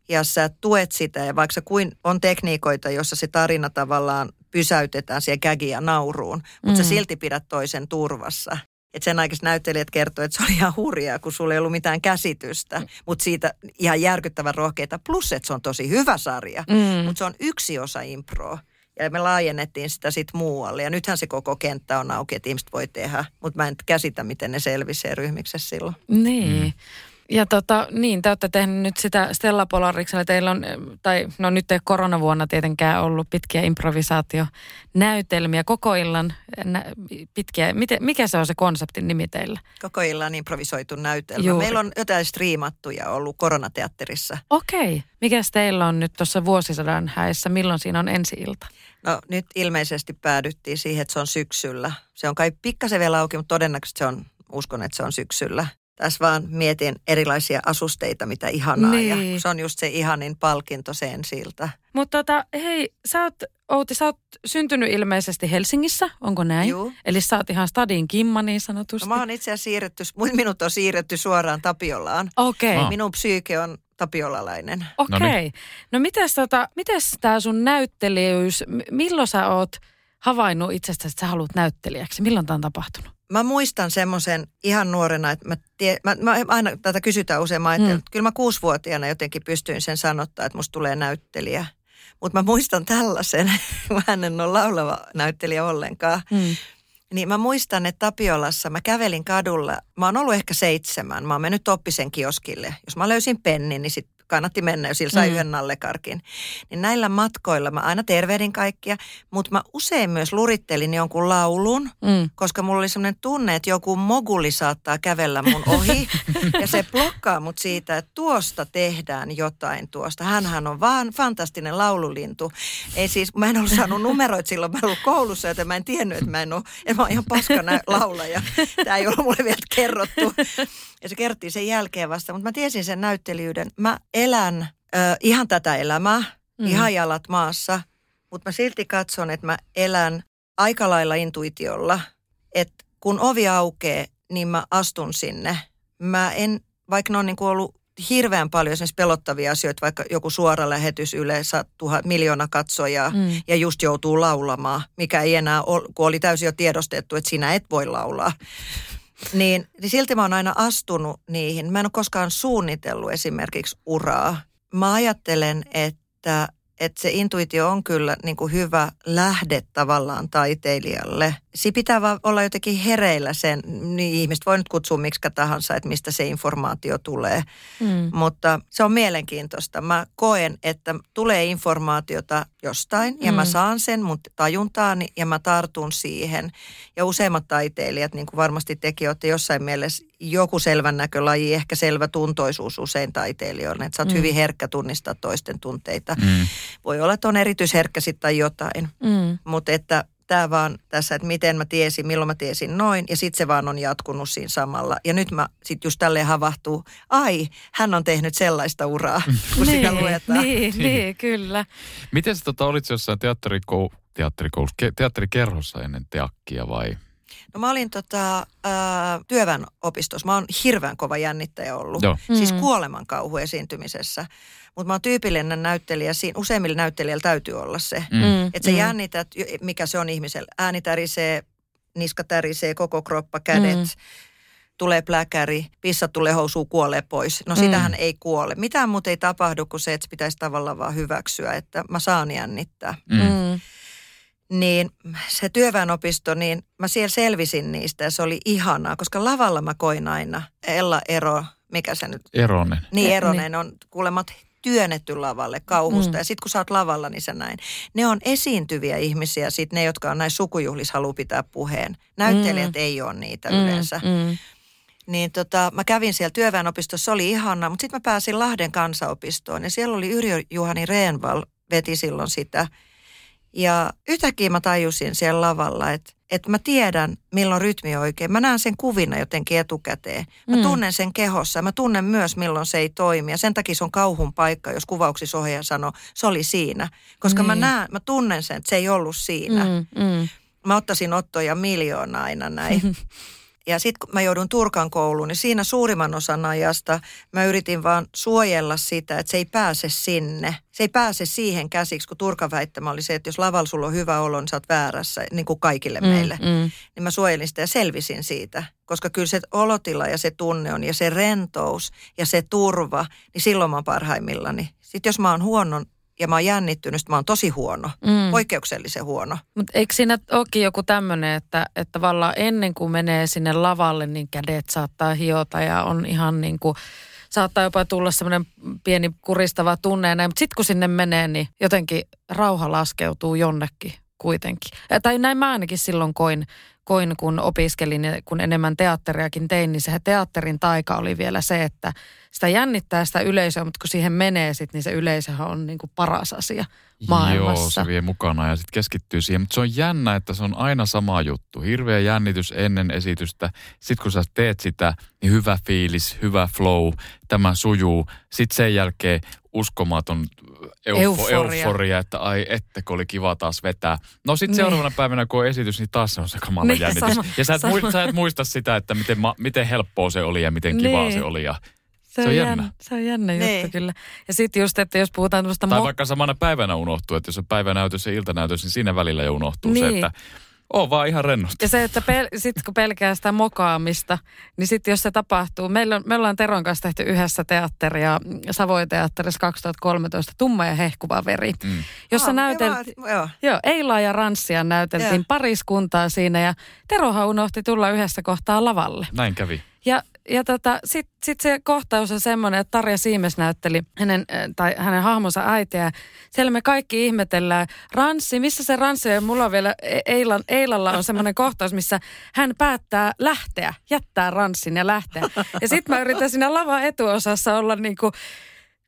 ja sä tuet sitä. Ja vaikka kuin on tekniikoita, jossa se tarina tavallaan pysäytetään siihen kägiin ja nauruun, mutta Mm. sä silti pidät toisen turvassa. Et sen aikaiset näyttelijät kertoi, että se oli ihan hurjaa, kun sulla ei ollut mitään käsitystä, mutta siitä ihan järkyttävän rohkeita. Plus, että se on tosi hyvä sarja, Mm. mutta se on yksi osa improa. Ja me laajennettiin sitä sitten muualle. Ja nythän se koko kenttä on auki, että ihmiset voi tehdä. Mutta mä en käsitä, miten ne selvisee ryhmiksessä silloin. Niin. Ja tota, niin, te olette tehneet nyt sitä Stella Polariksella. Teillä on, tai no nyt ei koronavuonna tietenkään ollut pitkiä improvisaationäytelmiä koko illan. Nä, pitkiä, miten, mikä se on se konseptin nimi teillä? Koko illan improvisoitu näytelmä. Juuri. Meillä on jotain striimattuja ollut koronateatterissa. Okei. Mikäs teillä on nyt tuossa vuosisadan häissä? Milloin siinä on ensi ilta? No nyt ilmeisesti päädyttiin siihen, että se on syksyllä. Se on kai pikkasen vielä auki, mutta todennäköisesti se on, uskon, että se on syksyllä. Tässä vaan mietin erilaisia asusteita, mitä ihanaa. Niin. Ja se on just se ihanin palkinto sen siltä. Mutta tota, hei, sä oot, Outi, sä oot syntynyt ilmeisesti Helsingissä, onko näin? Juu. Eli sä oot ihan stadin kimma niin sanotusti. No mä oon itse asiassa siirretty, minut on siirretty suoraan Tapiolaan. Okei. Ah. Minun psyyke on tapiolalainen. Okei. No Okay. niin. No mitäs, tota, mitäs tää sun näyttelijyys, milloin sä oot havainnut itsestäsi, että sä haluat näyttelijäksi? Milloin tämä on tapahtunut? Mä muistan semmoisen ihan nuorena, että mä, tie, mä, mä aina tätä kysytään usein, mä ajattelin, Mm. että kyllä mä kuusivuotiaana jotenkin pystyin sen sanottaa, että musta tulee näyttelijä. Mutta mä muistan tällaisen, mä en ole laulava näyttelijä ollenkaan. Mm. Niin mä muistan, että Tapiolassa mä kävelin kadulla, mä oon ollut ehkä seitsemän, mä oon mennyt Toppisen kioskille. Jos mä löysin pennin, niin sit kannatti mennä, jos sillä sai Mm. yhden nallekarkin. Niin näillä matkoilla mä aina tervehdin kaikkia, mutta mä usein myös lurittelin jonkun laulun, Mm. koska mulla oli sellainen tunne, että joku moguli saattaa kävellä mun ohi ja se blokkaa mut siitä, että tuosta tehdään jotain tuosta. Hänhän on vaan fantastinen laululintu. Ei siis, mä en ollut saanut numeroita silloin, mä ollut koulussa, joten mä en tiennyt, että mä en ole, että mä oon ihan paska nä- laulaja. Tämä ei ollut mulle vielä kerrottu. Ja se kerrottiin sen jälkeen vasta, mutta mä tiesin sen näyttelijyyden. Mä elän ö, ihan tätä elämää, Mm. ihan jalat maassa, mutta mä silti katson, että mä elän aika lailla intuitiolla, että kun ovi aukeaa, niin mä astun sinne. Mä en, vaikka ne on niin kuin ollut hirveän paljon esimerkiksi pelottavia asioita, vaikka joku suora lähetys yleensä tuhat miljoona katsojaa Mm. ja just joutuu laulamaan, mikä ei enää ole, kun oli täysin jo tiedostettu, että sinä et voi laulaa. Niin, niin silti mä oon aina astunut niihin. Mä en ole koskaan suunnitellut esimerkiksi uraa. Mä ajattelen, että, että se intuitio on kyllä niin kuin hyvä lähde tavallaan taiteilijalle. Si pitää vaan olla jotenkin hereillä sen, niin ihmiset voi nyt kutsua miksi tahansa, että mistä se informaatio tulee. Mm. Mutta se on mielenkiintoista. Mä koen, että tulee informaatiota jostain ja Mm. mä saan sen mun tajuntaani ja mä tartun siihen. Ja useimmat taiteilijat, niin kuin varmasti tekin olette jossain mielessä, joku selvän näkölaji, ehkä selvä tuntoisuus usein taiteilijoille. Että sä oot Mm. hyvin herkkä tunnistaa toisten tunteita. Mm. Voi olla, että on erityisherkkä sitten tai jotain. Mm. Mutta että tämä vaan tässä, että miten mä tiesin, milloin mä tiesin noin. Ja sitten se vaan on jatkunut siinä samalla. Ja nyt mä sitten just tälleen havahtuu, ai, hän on tehnyt sellaista uraa, kun sitä luetaan. niin, niin, kyllä. Miten sä tota, olit jossain teatterikou, teatterikoulussa, ke, teatterikerhossa ennen teakkia vai? No mä olin tota, ää, työväen opistossa. Mä oon hirveän kova jännittäjä ollut. Joo. Siis Mm. kuoleman kauhu esiintymisessä. Mutta mä oon tyypillinen näyttelijä. Siinä, useimmilla näyttelijällä täytyy olla se. Mm. Mm. Että sä mm. jännität, mikä se on ihmisellä. Ääni tärisee, niska tärisee, koko kroppa, kädet. Mm. Tulee pläkäri, pissat tulee housuu, kuolee pois. No Mm. sitähän ei kuole. Mitään muuta ei tapahdu kuin se, että se pitäisi tavallaan vaan hyväksyä, että mä saan jännittää. Mm. Mm. Niin se työväenopisto, niin mä siellä selvisin niistä ja se oli ihanaa, koska lavalla mä koin aina Ella Ero, mikä se nyt, Eronen. niin E- Eronen on kuulemat työnnetty lavalle kauhusta. Mm. Ja sitten kun sä oot lavalla, niin se näin. Ne on esiintyviä ihmisiä, sit ne, jotka on näissä sukujuhlissa haluaa pitää puheen. Näyttelijät Mm. ei ole niitä Mm. yleensä. Mm. Niin tota, mä kävin siellä työväenopistossa, se oli ihana, mutta sitten mä pääsin Lahden kansanopistoon ja siellä oli Yrjö Juhani Reenval, veti silloin sitä. Ja yhtäkkiä mä tajusin siellä lavalla, että, että mä tiedän milloin rytmi on oikein. Mä näen sen kuvina jotenkin etukäteen. Mä Mm. tunnen sen kehossa. Mä tunnen myös milloin se ei toimi. Ja sen takia se on kauhun paikka, jos kuvauksissa ohjaaja sanoo, se oli siinä. Koska mä Niin. näen, mä tunnen sen, että se ei ollut siinä. Mm. Mm. Mä ottaisin ottoja miljoona aina näin. Ja sitten kun mä joudun Turkan kouluun, niin siinä suurimman osan ajasta mä yritin vaan suojella sitä, että se ei pääse sinne. Se ei pääse siihen käsiksi, kun Turkan väittämä oli se, että jos lavalla sulla on hyvä olo, niin sä oot väärässä, niin kuin kaikille meille. Mm. Mm. Niin mä suojelin sitä ja selvisin siitä. Koska kyllä se olotila ja se tunne on ja se rentous ja se turva, niin silloin mä oon parhaimmillani. Sitten jos mä oon huono ja mä oon jännittynyt, mä oon tosi huono. Mm. Poikkeuksellisen huono. Mutta eikö siinä olekin joku tämmöinen, että, että tavallaan ennen kuin menee sinne lavalle, niin kädet saattaa hiota ja on ihan niin kuin saattaa jopa tulla semmoinen pieni kuristava tunne ja näin. Mutta sitten kun sinne menee, niin jotenkin rauha laskeutuu jonnekin kuitenkin. Tai näin mä ainakin silloin koin, koin, kun opiskelin ja kun enemmän teatteriakin tein, niin se teatterin taika oli vielä se, että sitä jännittää sitä yleisöä, mutta kun siihen menee sitten, niin se yleisöhän on niin kuin paras asia maailmassa. Joo, se vie mukana ja sitten keskittyy siihen. Mutta se on jännä, että se on aina sama juttu. Hirveä jännitys ennen esitystä. Sitten kun sä teet sitä, niin hyvä fiilis, hyvä flow, tämä sujuu. Sitten sen jälkeen uskomaton eufo, Euforia. euforia, että ai ettekö oli kiva taas vetää. No sitten Niin. seuraavana päivänä, kun on esitys, niin taas se on se kamala Niin, jännitys. sama- ja sä et, sama. mui, sä et muista sitä, että miten, ma, miten helppoa se oli ja miten kivaa Niin. se oli. Ja, Se, on on jännä. jännä. Se on jännä juttu Niin. kyllä. Ja sitten just, että jos puhutaan tämmöistä tai mo- vaikka samana päivänä unohtuu, että jos on päivänäytös ja iltanäytös, niin siinä välillä jo unohtuu se, Niin. että on vaan ihan rennosti. Ja se, että pel- sit kun pelkää sitä mokaamista, niin sitten jos se tapahtuu, meillä on, me ollaan Teron kanssa tehty yhdessä teatteria, Savoin teatterissa 2013, Tumma ja hehkuva veri, Mm. jossa Aa, näyteltiin, Joo. joo, Eilaa ja Ranssia näyteltiin Joo. pariskuntaa siinä ja Terohan unohti tulla yhdessä kohtaa lavalle. Näin kävi. Ja, ja tota, sitten sit se kohtaus on semmoinen, että Tarja Siimes näytteli hänen, äh, tai hänen hahmonsa äitiä. Siellä me kaikki ihmetellään, Ranssi, missä se Ranssi on? Mulla on vielä, E- Eilan, Eilalla on semmoinen kohtaus, missä hän päättää lähteä, jättää Ranssin ja lähteä. Ja sitten mä yritän siinä lavan etuosassa olla niin kuin,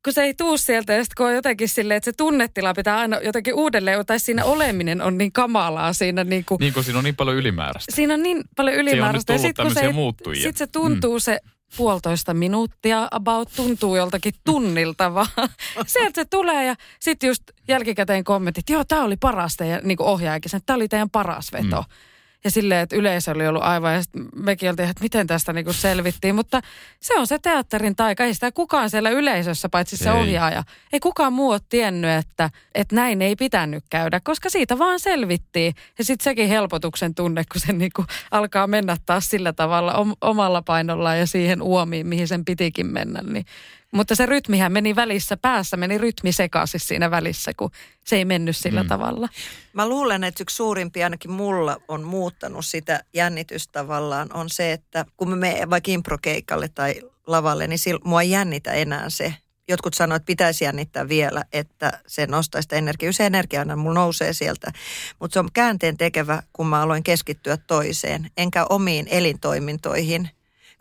kun se ei tuu sieltä ja sitten kun on jotenkin silleen, että se tunnetila pitää aina jotenkin uudelleen, tai siinä oleminen on niin kamalaa siinä niin kuin, Niin kuin siinä on niin paljon ylimääräistä. siinä on niin paljon ylimääräistä. tullut sit, kun tämmöisiä se, muuttujia. Sitten se tuntuu mm. se puolitoista minuuttia, about tuntuu joltakin tunnilta vaan. Sieltä se tulee ja sitten just jälkikäteen kommentit, joo tämä oli parasta ja niin ohjaajakin sanoi, että tämä oli teidän paras veto. Mm. Ja silleen, että yleisö oli ollut aivan, ja mekin oltiin, että miten tästä niin kuin selvittiin. Mutta se on se teatterin taika. Ei sitä kukaan siellä yleisössä, paitsi se Ei. ohjaaja. Ei kukaan muu ole tiennyt, että, että näin ei pitänyt käydä, koska siitä vaan selvittiin. Ja sitten sekin helpotuksen tunne, kun se niin kuin alkaa mennä taas sillä tavalla om- omalla painollaan ja siihen uomiin, mihin sen pitikin mennä. Niin. Mutta se rytmihän meni välissä, päässä meni rytmi sekaisin siinä välissä, kun se ei mennyt sillä mm. tavalla. Mä luulen, että yksi suurimpia ainakin mulla on muuttanut sitä jännitystä tavallaan on se, että kun mä menen vaikka improkeikalle tai lavalle, niin sil, mua ei jännitä enää se. Jotkut sanoo, että pitäisi jännittää vielä, että se nostaa sitä energiaa. Se energia aina mulla nousee sieltä. Mutta se on käänteen tekevä, kun mä aloin keskittyä toiseen, enkä omiin elintoimintoihin.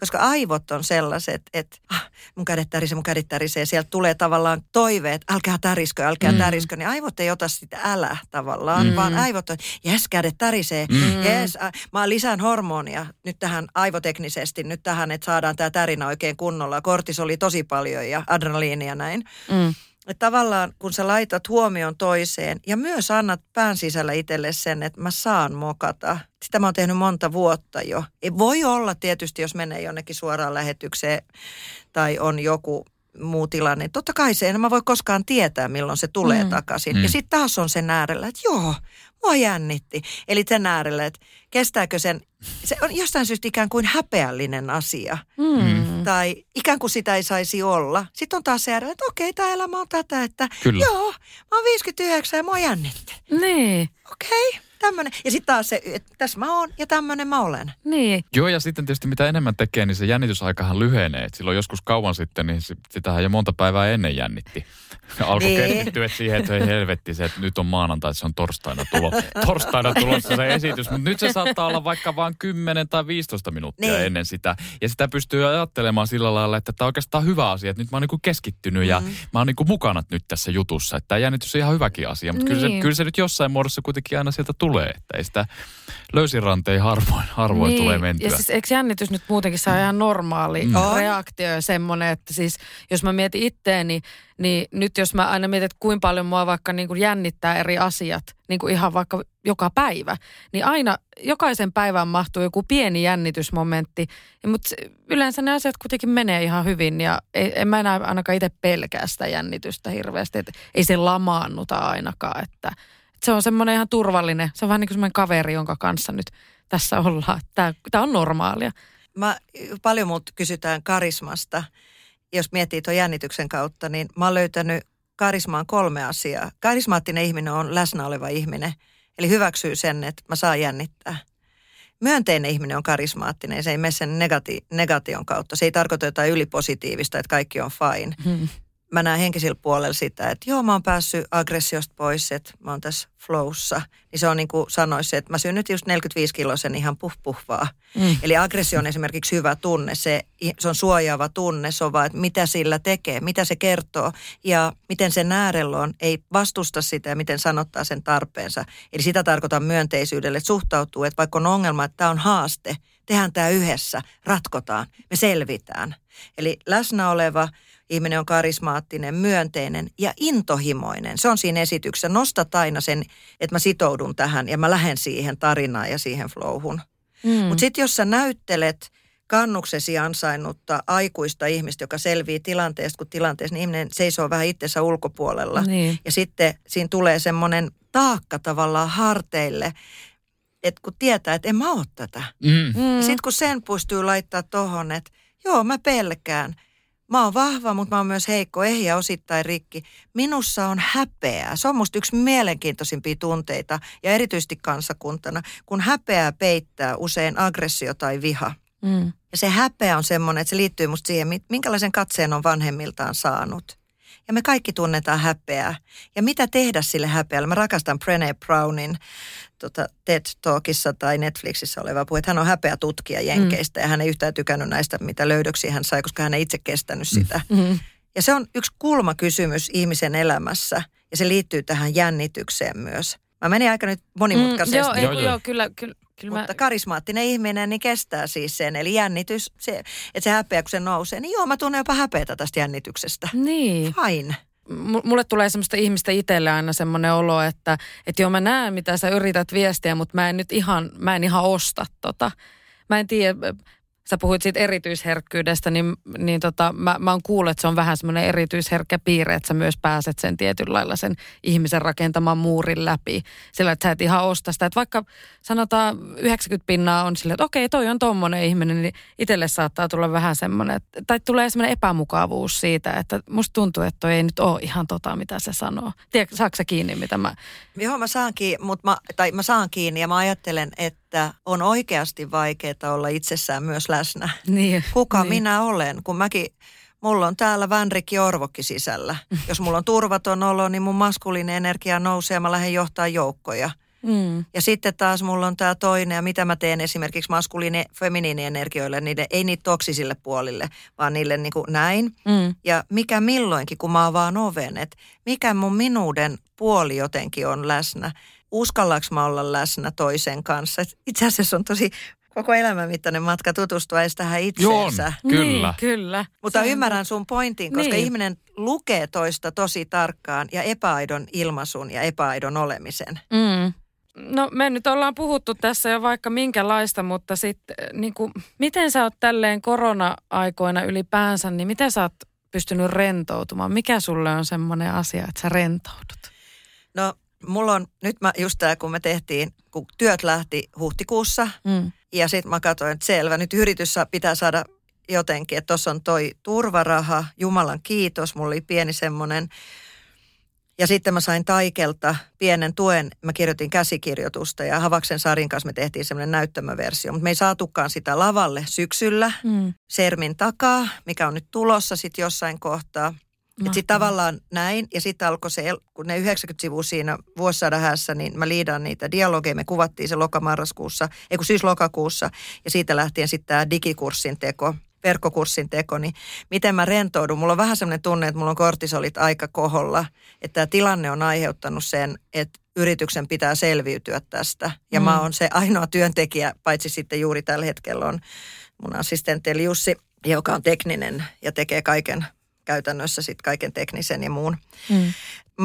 Koska aivot on sellaiset, että ah, mun kädet tärisee, mun kädet tärisee. Sieltä tulee tavallaan toiveet, älkää täriskö, älkää mm. täriskö. Niin aivot ei ota sitä älä tavallaan, mm. vaan aivot on, jes, kädet tärisee. Mm. Jes, äh, mä lisään hormonia nyt tähän aivoteknisesti, nyt tähän, että saadaan tämä tärinä oikein kunnolla. Kortisoli tosi paljon ja adrenaliinia näin. Mm. Että tavallaan kun sä laitat huomion toiseen ja myös annat pään sisällä itselle sen, että mä saan mokata. Sitä mä oon tehnyt monta vuotta jo. Ei voi olla tietysti, jos menee jonnekin suoraan lähetykseen tai on joku muu tilanne. Totta kai se, en mä voi koskaan tietää, milloin se tulee mm. takaisin. Mm. Ja sitten taas on sen äärellä, että joo, mua jännitti. Eli sen äärellä, että kestääkö sen, se on jostain syystä ikään kuin häpeällinen asia. Mm. Tai ikään kuin sitä ei saisi olla. Sitten on taas se että okei, tämä elämä on tätä, että Kyllä. joo, mä oon 59 ja mua jännitti. Niin, Okei, tämmöinen. Ja sitten taas se, että tässä mä oon ja tämmöinen mä olen. niin. Joo, ja sitten tietysti mitä enemmän tekee, niin se jännitysaikahan lyhenee. Et silloin joskus kauan sitten, niin si- sitähän jo monta päivää ennen jännitti. Alkoi Niin. keskittyä siihen, että hei helvetti se, että nyt on maanantai, että se on torstaina, tulo, torstaina tulossa se esitys. Mutta nyt se saattaa olla vaikka vain 10 tai 15 minuuttia Niin. ennen sitä. Ja sitä pystyy ajattelemaan sillä lailla, että tämä on oikeastaan hyvä asia, että nyt mä oon niinku keskittynyt ja mä oon niinku mukana nyt tässä jutussa. Että tämä jännitys on ihan hyväkin asia, mutta kyllä, se, Niin. kyllä se nyt jossain muodossa kuitenkin aina sieltä tulee. Että ei sitä löysinranteen harvoin, harvoin niin. tulee mentyä. Ja siis eikö jännitys nyt muutenkin saa ihan normaali Mm. reaktio ja semmoinen, että siis jos mä mietin itteeni, niin nyt jos mä aina mietin, että kuinka paljon mua vaikka niin kuin jännittää eri asiat, niin kuin ihan vaikka joka päivä, niin aina jokaisen päivän mahtuu joku pieni jännitysmomentti, mutta yleensä ne asiat kuitenkin menee ihan hyvin ja ei, en mä enää ainakaan itse pelkää sitä jännitystä hirveästi, että ei se lamaannuta ainakaan, että se on semmoinen ihan turvallinen, se on vähän niin kuin semmoinen kaveri, jonka kanssa nyt tässä ollaan, tämä, tämä on normaalia. Mä, paljon multa kysytään karismasta. Jos miettii tuon jännityksen kautta, niin mä oon löytänyt karismaan kolme asiaa. Karismaattinen ihminen on läsnä oleva ihminen. Eli hyväksyy sen, että mä saan jännittää. myönteinen ihminen on karismaattinen, se ei mene sen negati- negation kautta. Se ei tarkoita jotain ylipositiivista, että kaikki on fine. Hmm. Mä näen henkisellä puolella sitä, että joo, mä oon päässyt aggressiosta pois, että mä oon tässä flowssa. Niin se on niin kuin sanoisi, että mä syyn nyt just 45 kilosen ihan puh puh vaan. Mm. Eli aggressio on esimerkiksi hyvä tunne, se, se on suojaava tunne, se on vaan, että mitä sillä tekee, mitä se kertoo ja miten sen äärellä on, ei vastusta sitä ja miten sanottaa sen tarpeensa. Eli sitä tarkoitan myönteisyydelle, että suhtautuu, että vaikka on ongelma, että tämä on haaste, tehdään tämä yhdessä, ratkotaan, me selvitään. Eli läsnä oleva ihminen on karismaattinen, myönteinen ja intohimoinen. Se on siinä esityksessä. Nostat aina sen, että mä sitoudun tähän ja mä lähden siihen tarinaan ja siihen flowhun. Mm. Mutta sitten jos sä näyttelet kannuksesi ansainnutta aikuista ihmistä, joka selvii tilanteesta, kun tilanteessa niin ihminen seisoo vähän itsensä ulkopuolella. Niin. Ja sitten siinä tulee semmoinen taakka tavallaan harteille, että kun tietää, että en mä ole tätä. Mm. Mm. Sitten kun sen pystyy laittaa tohon, että joo mä pelkään – Mä oon vahva, mutta mä oon myös heikko, ehjä, osittain rikki. Minussa on häpeää. Se on musta yksi mielenkiintoisimpia tunteita ja erityisesti kansakuntana, kun häpeää peittää usein aggressio tai viha. Mm. Ja se häpeä on semmoinen, että se liittyy musta siihen, minkälaisen katseen on vanhemmiltaan saanut. Ja me kaikki tunnetaan häpeää. Ja mitä tehdä sille häpeälle? Mä rakastan Brené Brownin tota, TED Talkissa tai Netflixissä oleva puhe, että hän on häpeä tutkija Jenkeistä mm. ja hän ei yhtään tykännyt näistä, mitä löydöksiä hän sai, koska hän ei itse kestänyt mm. sitä. Mm. Ja se on yksi kulmakysymys ihmisen elämässä ja se liittyy tähän jännitykseen myös. Mä menin aika nyt monimutkaisesti. Mm, joo, ei, joo, joo, kyllä, kyllä. Kyllä Mutta mä... karismaattinen ihminen niin kestää siis sen. Eli jännitys, se, että se häpeä kun se nousee, niin joo mä tunnen jopa häpeätä tästä jännityksestä. Niin. Fine mulle tulee semmoista ihmistä itselle aina semmoinen olo, että, että joo mä näen mitä sä yrität viestiä, mutta mä en nyt ihan, mä en ihan osta tota. Mä en tiedä, sä puhuit siitä erityisherkkyydestä, niin, niin tota, mä, mä oon kuullut, että se on vähän semmoinen erityisherkkä piirre, että sä myös pääset sen tietyllä lailla sen ihmisen rakentaman muurin läpi. Sillä, että sä et ihan osta sitä. Että vaikka sanotaan 90 pinnaa on silleen, että okei, toi on tommonen ihminen, niin itselle saattaa tulla vähän semmoinen, tai tulee semmoinen epämukavuus siitä, että musta tuntuu, että toi ei nyt ole ihan tota, mitä se sanoo. Tiedätkö, saako sä kiinni, mitä mä... Joo, mä saan kiinni, mutta mä, tai mä saan kiinni ja mä ajattelen, että on oikeasti vaikeaa olla itsessään myös läsnä. Niin, Kuka niin. minä olen? Kun mäkin, mulla on täällä Vänrikki Orvokki sisällä. Jos mulla on turvaton olo, niin mun maskuliinen energia nousee ja mä lähden johtaa joukkoja. Mm. Ja sitten taas mulla on tämä toinen, ja mitä mä teen esimerkiksi maskuliini feminiinienergioille, niiden, ei niitä toksisille puolille, vaan niille niin kuin näin. Mm. Ja mikä milloinkin, kun mä avaan oven, että mikä mun minuuden puoli jotenkin on läsnä uskallaks mä olla läsnä toisen kanssa. Itse asiassa on tosi koko elämän mittainen matka tutustua edes tähän itseensä. Joo, kyllä. Niin, kyllä. Mutta ymmärrän sun pointin, koska niin. ihminen lukee toista tosi tarkkaan ja epäaidon ilmaisun ja epäaidon olemisen. Mm. No me nyt ollaan puhuttu tässä jo vaikka minkälaista, mutta sitten niin kuin, miten sä oot tälleen korona-aikoina ylipäänsä, niin miten sä oot pystynyt rentoutumaan? Mikä sulle on semmoinen asia, että sä rentoudut? No mulla on, nyt mä just tää, kun me tehtiin, kun työt lähti huhtikuussa, mm. Ja sitten mä katsoin, että selvä, nyt yritys pitää saada jotenkin, että tuossa on toi turvaraha, Jumalan kiitos, mulla oli pieni semmoinen, ja sitten mä sain Taikelta pienen tuen, mä kirjoitin käsikirjoitusta ja Havaksen Sarin kanssa me tehtiin semmoinen näyttämöversio, mutta me ei saatukaan sitä lavalle syksyllä mm. Sermin takaa, mikä on nyt tulossa sitten jossain kohtaa. Sitten tavallaan näin, ja sitten alkoi se, kun ne 90 sivua siinä vuosisadan hässä, niin mä liidan niitä dialogeja. Me kuvattiin se lokamarraskuussa, ei kun siis lokakuussa, ja siitä lähtien sitten tämä digikurssin teko, verkkokurssin teko, niin miten mä rentoudun. Mulla on vähän sellainen tunne, että mulla on kortisolit aika koholla, että tämä tilanne on aiheuttanut sen, että yrityksen pitää selviytyä tästä. Ja mm. mä oon se ainoa työntekijä, paitsi sitten juuri tällä hetkellä on mun assistentti Jussi, joka on tekninen ja tekee kaiken käytännössä sitten kaiken teknisen ja muun. Mm.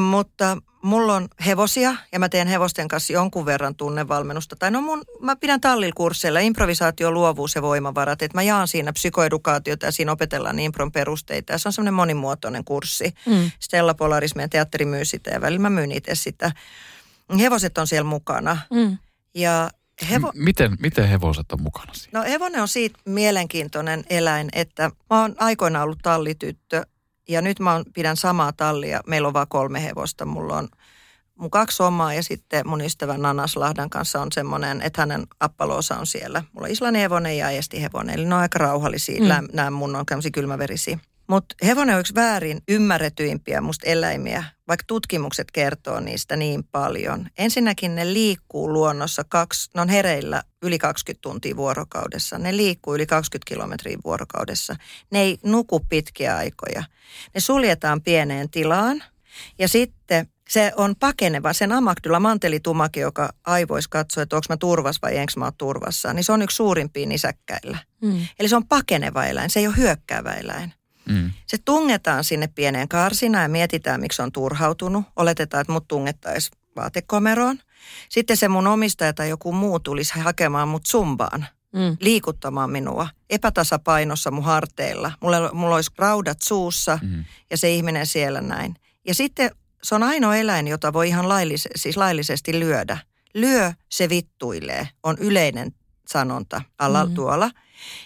Mutta mulla on hevosia ja mä teen hevosten kanssa jonkun verran tunnevalmennusta. Tai no mun, mä pidän tallilkursseilla improvisaatio, luovuus ja voimavarat. Että mä jaan siinä psykoedukaatiota ja siinä opetellaan impron perusteita. Ja se on semmoinen monimuotoinen kurssi. Mm. Stella Polaris, meidän teatteri myy sitä ja välillä mä myyn itse sitä. Hevoset on siellä mukana. Mm. Ja Hevo... M- miten, miten hevoset on mukana siinä? No hevonen on siitä mielenkiintoinen eläin, että mä oon aikoinaan ollut tallityttö ja nyt mä oon, pidän samaa tallia. Meillä on vain kolme hevosta. Mulla on mun kaksi omaa ja sitten mun ystävän Nanas Lahdan kanssa on semmoinen, että hänen appaloosa on siellä. Mulla on Islannin hevonen ja hevonen, eli ne on aika rauhallisia. Mm. Nämä mun on tämmöisiä kylmäverisiä. Mutta hevonen on yksi väärin ymmärretyimpiä musta eläimiä, vaikka tutkimukset kertoo niistä niin paljon. Ensinnäkin ne liikkuu luonnossa, kaksi, ne on hereillä yli 20 tuntia vuorokaudessa. Ne liikkuu yli 20 kilometriä vuorokaudessa. Ne ei nuku pitkiä aikoja. Ne suljetaan pieneen tilaan ja sitten se on pakeneva, sen amagdylla mantelitumake, joka aivois katsoo, että onko mä turvassa vai enkö mä ole turvassa, niin se on yksi suurimpia nisäkkäillä. Mm. Eli se on pakeneva eläin, se ei ole hyökkäävä eläin. Mm. Se tungetaan sinne pieneen karsinaan ja mietitään, miksi on turhautunut. Oletetaan, että mut tungettaisiin vaatekomeroon. Sitten se mun omistaja tai joku muu tulisi hakemaan mut zumbaan, mm. liikuttamaan minua epätasapainossa mun harteilla. Mulla, mulla olisi raudat suussa mm. ja se ihminen siellä näin. Ja sitten se on ainoa eläin, jota voi ihan laillis, siis laillisesti lyödä. Lyö, se vittuilee, on yleinen sanonta alla mm. tuolla –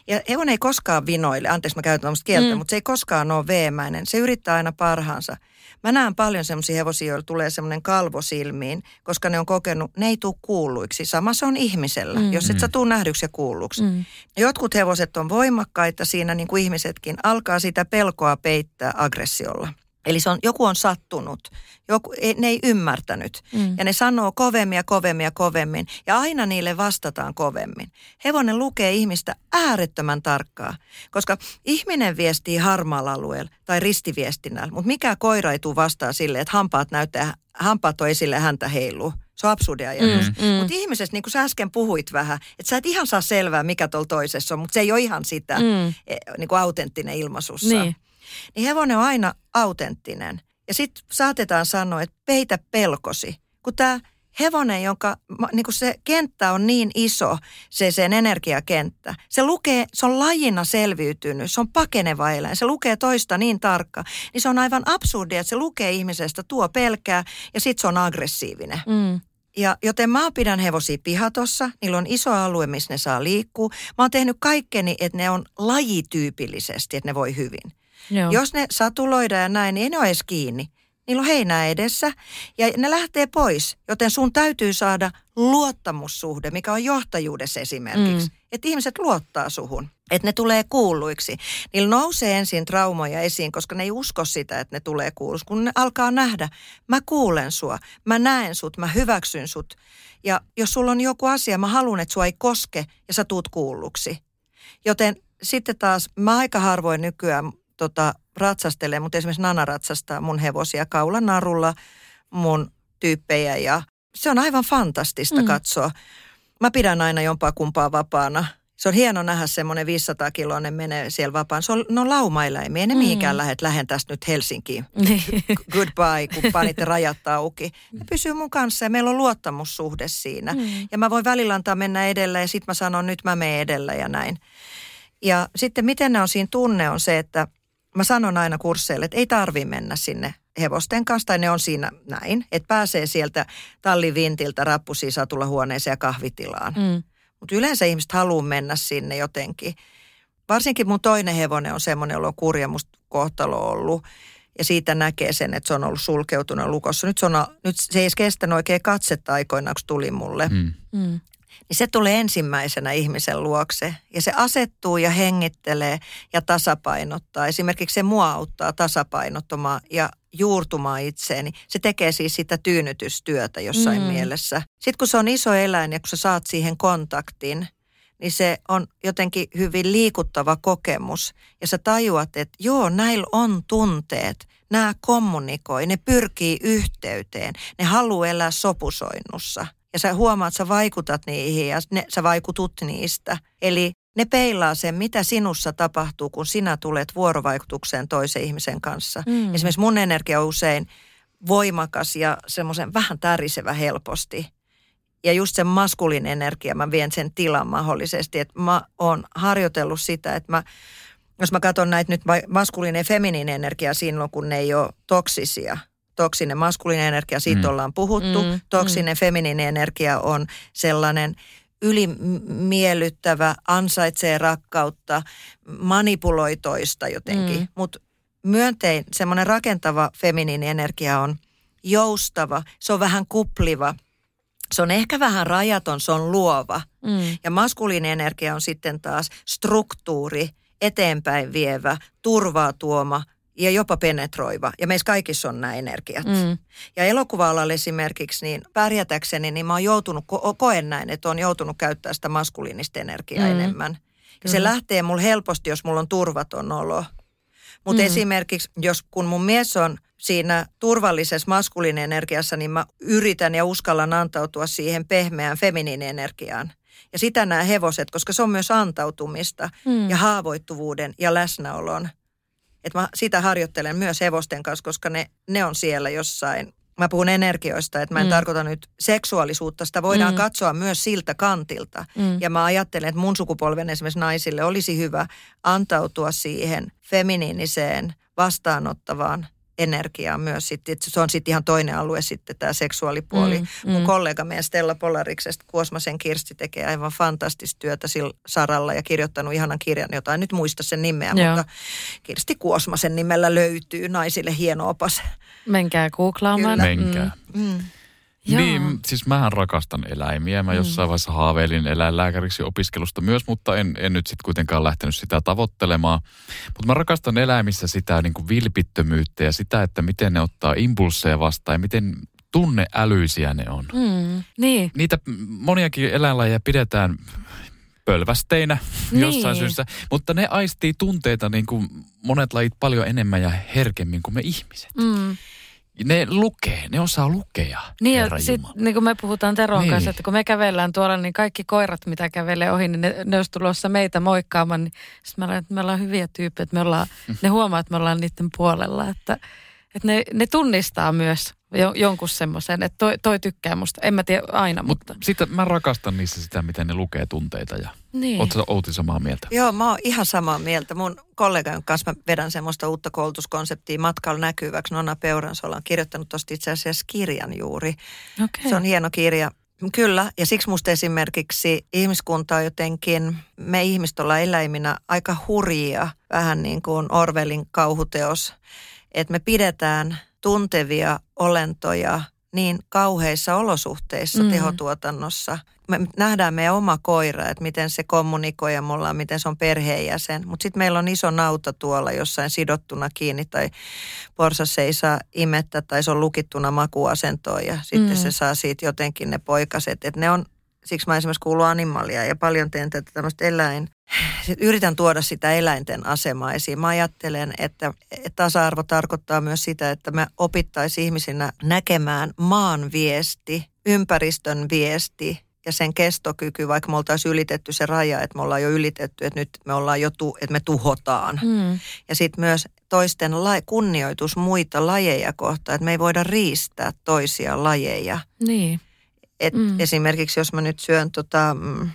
ja hevonen ei koskaan vinoile, anteeksi mä käytän tämmöistä kieltä, mm. mutta se ei koskaan ole veemäinen. Se yrittää aina parhaansa. Mä näen paljon semmoisia hevosia, joilla tulee semmoinen kalvo silmiin, koska ne on kokenut, ne ei tule kuulluiksi. Sama se on ihmisellä, mm. jos et sä tuu nähdyksi ja kuulluksi. Mm. Jotkut hevoset on voimakkaita siinä, niin kuin ihmisetkin, alkaa sitä pelkoa peittää aggressiolla. Eli se on, joku on sattunut, joku, ne ei ymmärtänyt. Mm. Ja ne sanoo kovemmin ja kovemmin ja kovemmin. Ja aina niille vastataan kovemmin. Hevonen lukee ihmistä äärettömän tarkkaa. Koska ihminen viestii harmaalla alueella tai ristiviestinnällä. Mutta mikä koira ei tule vastaan sille, että hampaat näyttää, hampaat on esille ja häntä heiluu. Se on absurdi ajatus. Mm, mm. Mutta ihmisestä, niin kuin sä äsken puhuit vähän, että sä et ihan saa selvää, mikä tuolla toisessa on, mutta se ei ole ihan sitä mm. E, niin kuin autenttinen ilmaisussa. Niin niin hevonen on aina autenttinen. Ja sitten saatetaan sanoa, että peitä pelkosi. Kun tämä hevonen, jonka niin se kenttä on niin iso, se sen energiakenttä, se lukee, se on lajina selviytynyt, se on pakeneva eläin, se lukee toista niin tarkka, niin se on aivan absurdia, että se lukee ihmisestä, tuo pelkää ja sitten se on aggressiivinen. Mm. Ja joten mä pidän hevosia pihatossa, niillä on iso alue, missä ne saa liikkua. Mä oon tehnyt kaikkeni, että ne on lajityypillisesti, että ne voi hyvin. Joo. Jos ne satuloidaan ja näin, niin ei ne ole edes kiinni. Niillä on heinää edessä ja ne lähtee pois, joten sun täytyy saada luottamussuhde, mikä on johtajuudessa esimerkiksi. Mm. Että ihmiset luottaa suhun, että ne tulee kuulluiksi. Niillä nousee ensin traumoja esiin, koska ne ei usko sitä, että ne tulee kuulluiksi. Kun ne alkaa nähdä, mä kuulen sua, mä näen sut, mä hyväksyn sut. Ja jos sulla on joku asia, mä haluan, että sua ei koske ja sä tuut kuulluksi. Joten sitten taas mä aika harvoin nykyään tota, ratsastelee, mutta esimerkiksi Nana ratsastaa mun hevosia kaulanarulla, mun tyyppejä ja se on aivan fantastista mm. katsoa. Mä pidän aina jompaa kumpaa vapaana. Se on hieno nähdä semmoinen 500 kiloinen menee siellä vapaan. Se on, ne on laumaeläimiä, ne mm. mihinkään lähet, lähden tästä nyt Helsinkiin. Niin. Goodbye, kun panitte rajat auki. Ne pysyy mun kanssa ja meillä on luottamussuhde siinä. Mm. Ja mä voin välillä antaa mennä edellä ja sitten mä sanon, nyt mä menen edellä ja näin. Ja sitten miten ne on siinä tunne on se, että – mä sanon aina kursseille, että ei tarvi mennä sinne hevosten kanssa, tai ne on siinä näin, että pääsee sieltä tallivintiltä rappusiin huoneeseen ja kahvitilaan. Mm. Mutta yleensä ihmiset haluaa mennä sinne jotenkin. Varsinkin mun toinen hevonen on semmoinen, jolla on kurja musta kohtalo ollut. Ja siitä näkee sen, että se on ollut sulkeutunut lukossa. Nyt se, on, nyt se ei edes kestänyt oikein katsetta aikoina, kun tuli mulle. Mm. Mm niin se tulee ensimmäisenä ihmisen luokse. Ja se asettuu ja hengittelee ja tasapainottaa. Esimerkiksi se mua auttaa tasapainottamaan ja juurtumaan itseeni. Se tekee siis sitä tyynnytystyötä jossain mm. mielessä. Sitten kun se on iso eläin ja kun sä saat siihen kontaktin, niin se on jotenkin hyvin liikuttava kokemus. Ja sä tajuat, että joo, näillä on tunteet. Nämä kommunikoi, ne pyrkii yhteyteen, ne haluaa elää sopusoinnussa – ja sä huomaat, että sä vaikutat niihin ja ne, sä vaikutut niistä. Eli ne peilaa sen, mitä sinussa tapahtuu, kun sinä tulet vuorovaikutukseen toisen ihmisen kanssa. Mm. Esimerkiksi mun energia on usein voimakas ja semmoisen vähän tärisevä helposti. Ja just sen maskulin energia, mä vien sen tilan mahdollisesti. Että mä oon harjoitellut sitä, että mä, jos mä katson näitä nyt maskuliinen ja feminiinen energia silloin, kun ne ei ole toksisia – toksinen maskuliinen energia, siitä mm. ollaan puhuttu. Mm. Toksinen mm. feminiininen energia on sellainen ylimiellyttävä, ansaitsee rakkautta, manipuloi toista jotenkin. Mm. Mutta myöntein, semmoinen rakentava feminiini energia on joustava, se on vähän kupliva. Se on ehkä vähän rajaton, se on luova. Mm. Ja maskuliinienergia on sitten taas struktuuri, eteenpäin vievä, turvaa tuoma ja jopa penetroiva. Ja meissä kaikissa on nämä energiat. Mm. Ja elokuva esimerkiksi, niin pärjätäkseni, niin mä oon joutunut, ko- koen näin, että on joutunut käyttää sitä maskuliinista energiaa Mm. enemmän. Ja se lähtee mulla helposti, jos mulla on turvaton olo. Mutta Mm. esimerkiksi, jos kun mun mies on siinä turvallisessa maskuliinienergiassa, niin mä yritän ja uskallan antautua siihen pehmeään feminiinienergiaan. Ja sitä nämä hevoset, koska se on myös antautumista Mm. ja haavoittuvuuden ja läsnäolon. Et mä sitä harjoittelen myös hevosten kanssa, koska ne, ne on siellä jossain. Mä puhun energioista, että mä en Mm. tarkoita nyt seksuaalisuutta. Sitä voidaan Mm. katsoa myös siltä kantilta. Mm. Ja mä ajattelen, että mun sukupolven esimerkiksi naisille olisi hyvä antautua siihen feminiiniseen, vastaanottavaan energiaan myös. Sitten, se on sitten ihan toinen alue sitten tämä seksuaalipuoli. Mm, Mm, Mun mm. kollega meidän Stella Polariksesta, Kuosmasen Kirsti, tekee aivan fantastista työtä sillä saralla ja kirjoittanut ihanan kirjan, jota en nyt muista sen nimeä, Joo. mutta Kirsti Kuosmasen nimellä löytyy naisille hieno opas. Menkää googlaamaan. Kyllä. Menkää. Mm. Joo. Niin, siis mähän rakastan eläimiä. Mä jossain vaiheessa haaveilin eläinlääkäriksi opiskelusta myös, mutta en, en nyt sitten kuitenkaan lähtenyt sitä tavoittelemaan. Mutta mä rakastan eläimissä sitä niin kuin vilpittömyyttä ja sitä, että miten ne ottaa impulseja vastaan ja miten tunneälyisiä ne on. Mm. Niin. Niitä moniakin eläinlajeja pidetään pölvästeinä Niin. jossain syystä, mutta ne aistii tunteita niin kuin monet lajit paljon enemmän ja herkemmin kuin me ihmiset. Mm. Ne lukee, ne osaa lukea, Niin ja sit, niin kuin me puhutaan Teron Niin. kanssa, että kun me kävellään tuolla, niin kaikki koirat, mitä kävelee ohi, niin ne, ne olisi tulossa meitä moikkaamaan. Niin sit mä olen, että me ollaan hyviä tyyppejä, että me ollaan, ne huomaa, että me ollaan niiden puolella. Että, että ne, ne tunnistaa myös jo, jonkun semmoisen, että toi, toi tykkää musta. En mä tiedä aina, Mut mutta... sitten mä rakastan niissä sitä, miten ne lukee tunteita ja Niin. Oletko Outi samaa mieltä? Joo, mä oon ihan samaa mieltä. Mun kollegan kanssa mä vedän semmoista uutta koulutuskonseptia matkalla näkyväksi. Nonna Peuransola on kirjoittanut tosta itse asiassa kirjan juuri. Okei. Se on hieno kirja. Kyllä, ja siksi musta esimerkiksi ihmiskunta on jotenkin, me ihmiset ollaan eläiminä aika hurjia, vähän niin kuin Orwellin kauhuteos, että me pidetään tuntevia olentoja niin kauheissa olosuhteissa Mm. tehotuotannossa. Me nähdään meidän oma koira, että miten se kommunikoi ja me ollaan, miten se on perheenjäsen. Mutta sitten meillä on iso nauta tuolla jossain sidottuna kiinni tai porsas ei saa imettä tai se on lukittuna makuasentoon ja sitten Mm. se saa siitä jotenkin ne poikaset. Että ne on, siksi mä esimerkiksi kuulun animalia ja paljon teen tätä tämmöistä eläin. Sitten yritän tuoda sitä eläinten asemaa esiin. Mä ajattelen, että tasa-arvo tarkoittaa myös sitä, että me opittaisiin ihmisinä näkemään maan viesti, ympäristön viesti ja sen kestokyky, vaikka me oltaisiin ylitetty se raja, että me ollaan jo ylitetty, että nyt me ollaan jo, tu, että me tuhotaan. Mm. Ja sitten myös toisten la- kunnioitus muita lajeja kohtaan, että me ei voida riistää toisia lajeja. Niin. Et Mm. Esimerkiksi jos mä nyt syön, tota, mm,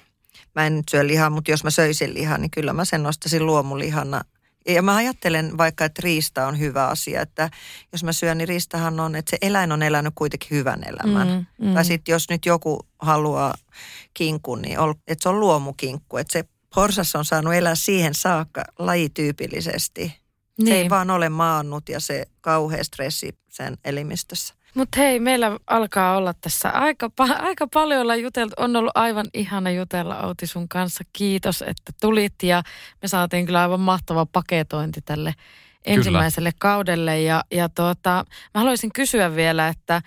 mä en nyt syö lihaa, mutta jos mä söisin lihaa, niin kyllä mä sen nostaisin luomulihana. Ja mä ajattelen vaikka, että riista on hyvä asia, että jos mä syön, niin riistahan on, että se eläin on elänyt kuitenkin hyvän elämän. Mm, mm. Tai sitten jos nyt joku haluaa kinkun, niin ol, että se on luomukinkku, että se porsas on saanut elää siihen saakka lajityypillisesti. Niin. Se ei vaan ole maannut ja se kauhea stressi sen elimistössä. Mutta hei, meillä alkaa olla tässä aika, pa- aika paljon olla juteltu. On ollut aivan ihana jutella Outi sun kanssa. Kiitos, että tulit ja me saatiin kyllä aivan mahtava paketointi tälle ensimmäiselle kaudelle. Ja, ja tuota, mä haluaisin kysyä vielä, että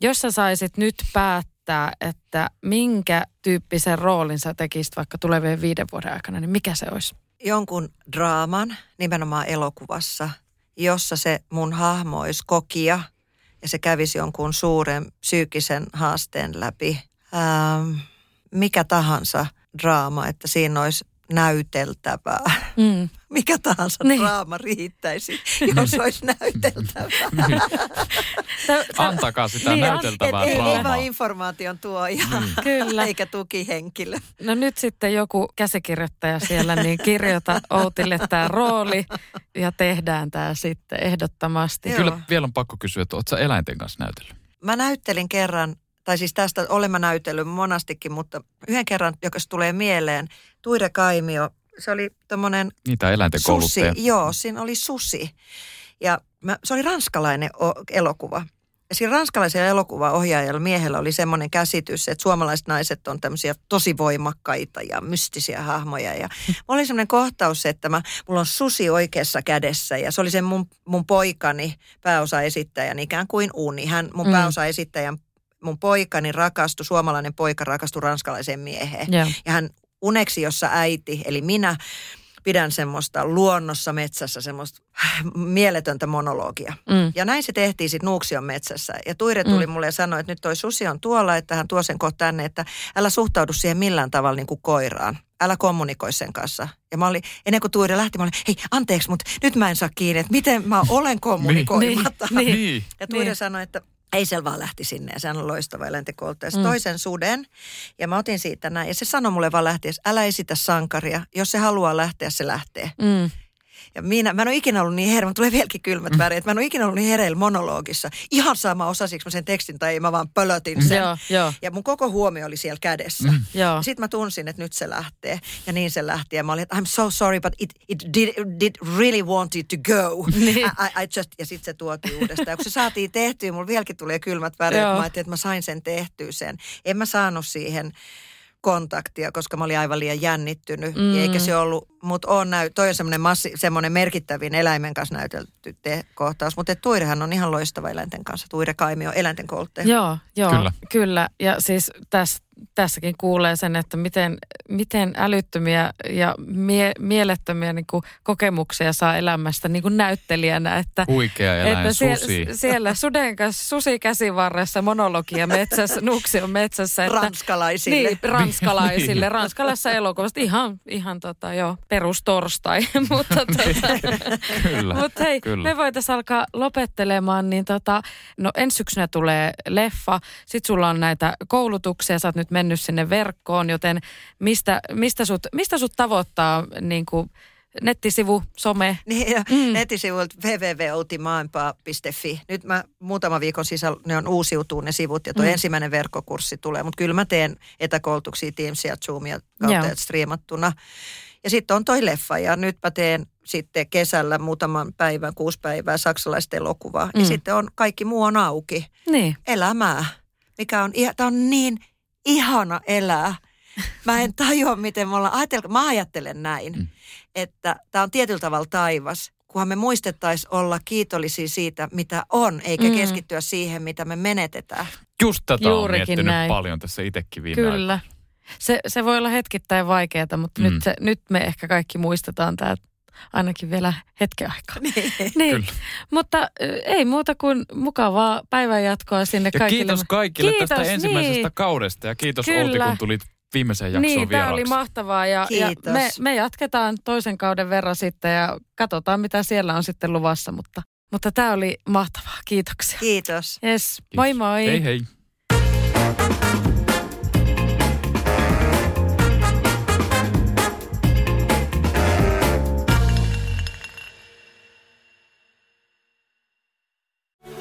jos sä saisit nyt päättää, että minkä tyyppisen roolin sä tekisit vaikka tulevien viiden vuoden aikana, niin mikä se olisi? Jonkun draaman, nimenomaan elokuvassa, jossa se mun hahmo olisi kokija ja se kävisi jonkun suuren psyykkisen haasteen läpi. Ähm, mikä tahansa draama, että siinä olisi näyteltävää. Mm. Mikä tahansa Niin. niin. draama riittäisi, jos olisi näyteltävää. Sä- Antakaa sitä Niin, niin, an- näyteltävää Et ei, ei draamaa. vaan informaation tuoja, Kyllä. eikä tukihenkilö. No nyt sitten joku käsikirjoittaja siellä, niin kirjoita Outille tämä rooli ja tehdään tämä sitten ehdottomasti. Joo. Kyllä vielä on pakko kysyä, että sä eläinten kanssa näytellyt? Mä näyttelin kerran, tai siis tästä olen mä näytellyt monastikin, mutta yhden kerran, joka se tulee mieleen, Tuire Kaimio, se oli tommonen Niitä eläinten susi. Joo, siinä oli susi. Ja mä, se oli ranskalainen o- elokuva. Ja siinä ranskalaisella elokuvaohjaajalla miehellä oli semmoinen käsitys, että suomalaiset naiset on tämmöisiä tosi voimakkaita ja mystisiä hahmoja. Ja mulla oli semmoinen kohtaus, että mä, mulla on susi oikeassa kädessä ja se oli sen mun, mun poikani pääosaesittäjän ikään kuin uni. Hän, mun mm. pääosaesittäjän mun poikani rakastui, suomalainen poika rakastui ranskalaiseen mieheen. Joo. Ja hän uneksi, jossa äiti, eli minä, pidän semmoista luonnossa metsässä semmoista mieletöntä monologia. Mm. Ja näin se tehtiin sitten Nuuksion metsässä. Ja Tuire tuli mm. mulle ja sanoi, että nyt toi susi on tuolla, että hän tuo sen kohta tänne, että älä suhtaudu siihen millään tavalla niin kuin koiraan. Älä kommunikoi sen kanssa. Ja mä olin, ennen kuin Tuire lähti, mä olin, hei anteeksi, mutta nyt mä en saa kiinni, että miten mä olen kommunikoimatta. Niin, niin. Niin. Ja Tuire Niin. sanoi, että ei se vaan lähti sinne ja sehän on loistava eläintekouluttaja. Mm. toisen suden ja mä otin siitä näin ja se sanoi mulle vaan lähtiessä, älä esitä sankaria. Jos se haluaa lähteä, se lähtee. Mm. Ja minä, mä en ole ikinä ollut niin hereillä, mutta tulee vieläkin kylmät väreet. Mä en ole ikinä ollut niin hereillä monologissa. Ihan sama osasiksi mä sen tekstin tai ei, mä vaan pölötin sen. Joo, joo, Ja mun koko huomio oli siellä kädessä. Mm. joo. Sitten mä tunsin, että nyt se lähtee. Ja niin se lähti. Ja mä olin, että I'm so sorry, but it, it did, did really want it to go. Niin. I, I, I just, ja sitten se tuotiin uudestaan. Ja kun se saatiin tehtyä, mulla vieläkin tulee kylmät väreet. Joo. Mä ajattelin, että mä sain sen tehtyä sen. En mä saanut siihen kontaktia, koska mä olin aivan liian jännittynyt. Mm. Eikä se ollut, mutta on näy, toi on semmoinen, massi, semmoinen merkittävin eläimen kanssa näytelty te, kohtaus. Mutta Tuirehan on ihan loistava eläinten kanssa. Tuire Kaimi on eläinten kouluttaja. Joo, joo, Kyllä. kyllä. Ja siis tässä, tässäkin kuulee sen, että miten, miten älyttömiä ja mie, mielettömiä niin kuin kokemuksia saa elämästä niin kuin näyttelijänä. Että, Huikea eläin, että sie- susi. siellä suden kanssa, susi käsivarressa, monologia metsässä, Nuuksion metsässä. Että, Ranskalaisille. Niin, ranskalaisille. Ranskalaisessa elokuvasta ihan, ihan tota, joo, perustorstai. Mutta tota, Kyllä. mutta hei, Kyllä. me voitaisiin alkaa lopettelemaan, niin tota, no ensi syksynä tulee leffa, sit sulla on näitä koulutuksia, sä oot nyt mennyt sinne verkkoon, joten mistä, mistä, sut, mistä sut tavoittaa niin kuin nettisivu, some? Niin, ja mm. nettisivuilta www.outimaailmaa.fi. Nyt mä muutaman viikon sisällä ne on uusiutuu ne sivut ja tuo Mm. mm. ensimmäinen verkkokurssi tulee. Mutta kyllä mä teen etäkoulutuksia Teamsia, Zoomia kautta striimattuna. Ja sitten on toi leffa ja nyt mä teen sitten kesällä muutaman päivän, kuusi päivää saksalaista elokuvaa. Mm. Ja sitten on, kaikki muu on auki. Niin, Elämää, mikä on, tää on niin ihana elää. Mä en tajua, miten me ollaan, ajatelkaa, mä ajattelen näin, Mm. että tämä on tietyllä tavalla taivas, kunhan me muistettaisiin olla kiitollisia siitä, mitä on, eikä Mm. keskittyä siihen, mitä me menetetään. Just tätä on Juurikin miettinyt näin. paljon tässä itsekin viime aikoina. Se, se voi olla hetkittäin vaikeaa, mutta mm. Nyt, se, nyt me ehkä kaikki muistetaan tämä ainakin vielä hetken aikaa. niin. Kyllä. Mutta ei muuta kuin mukavaa päivänjatkoa sinne Ja kaikille. kiitos kaikille Kiitos, tästä ensimmäisestä niin. kaudesta ja kiitos Kyllä. Outi, kun tulit viimeiseen jaksoon Niin, tämä vieraaksi. oli mahtavaa ja, ja me, me jatketaan toisen kauden verran sitten ja katsotaan mitä siellä on sitten luvassa, mutta, mutta tämä oli mahtavaa. Kiitoksia. Kiitos. Yes, Kiitos. moi moi. Hei hei.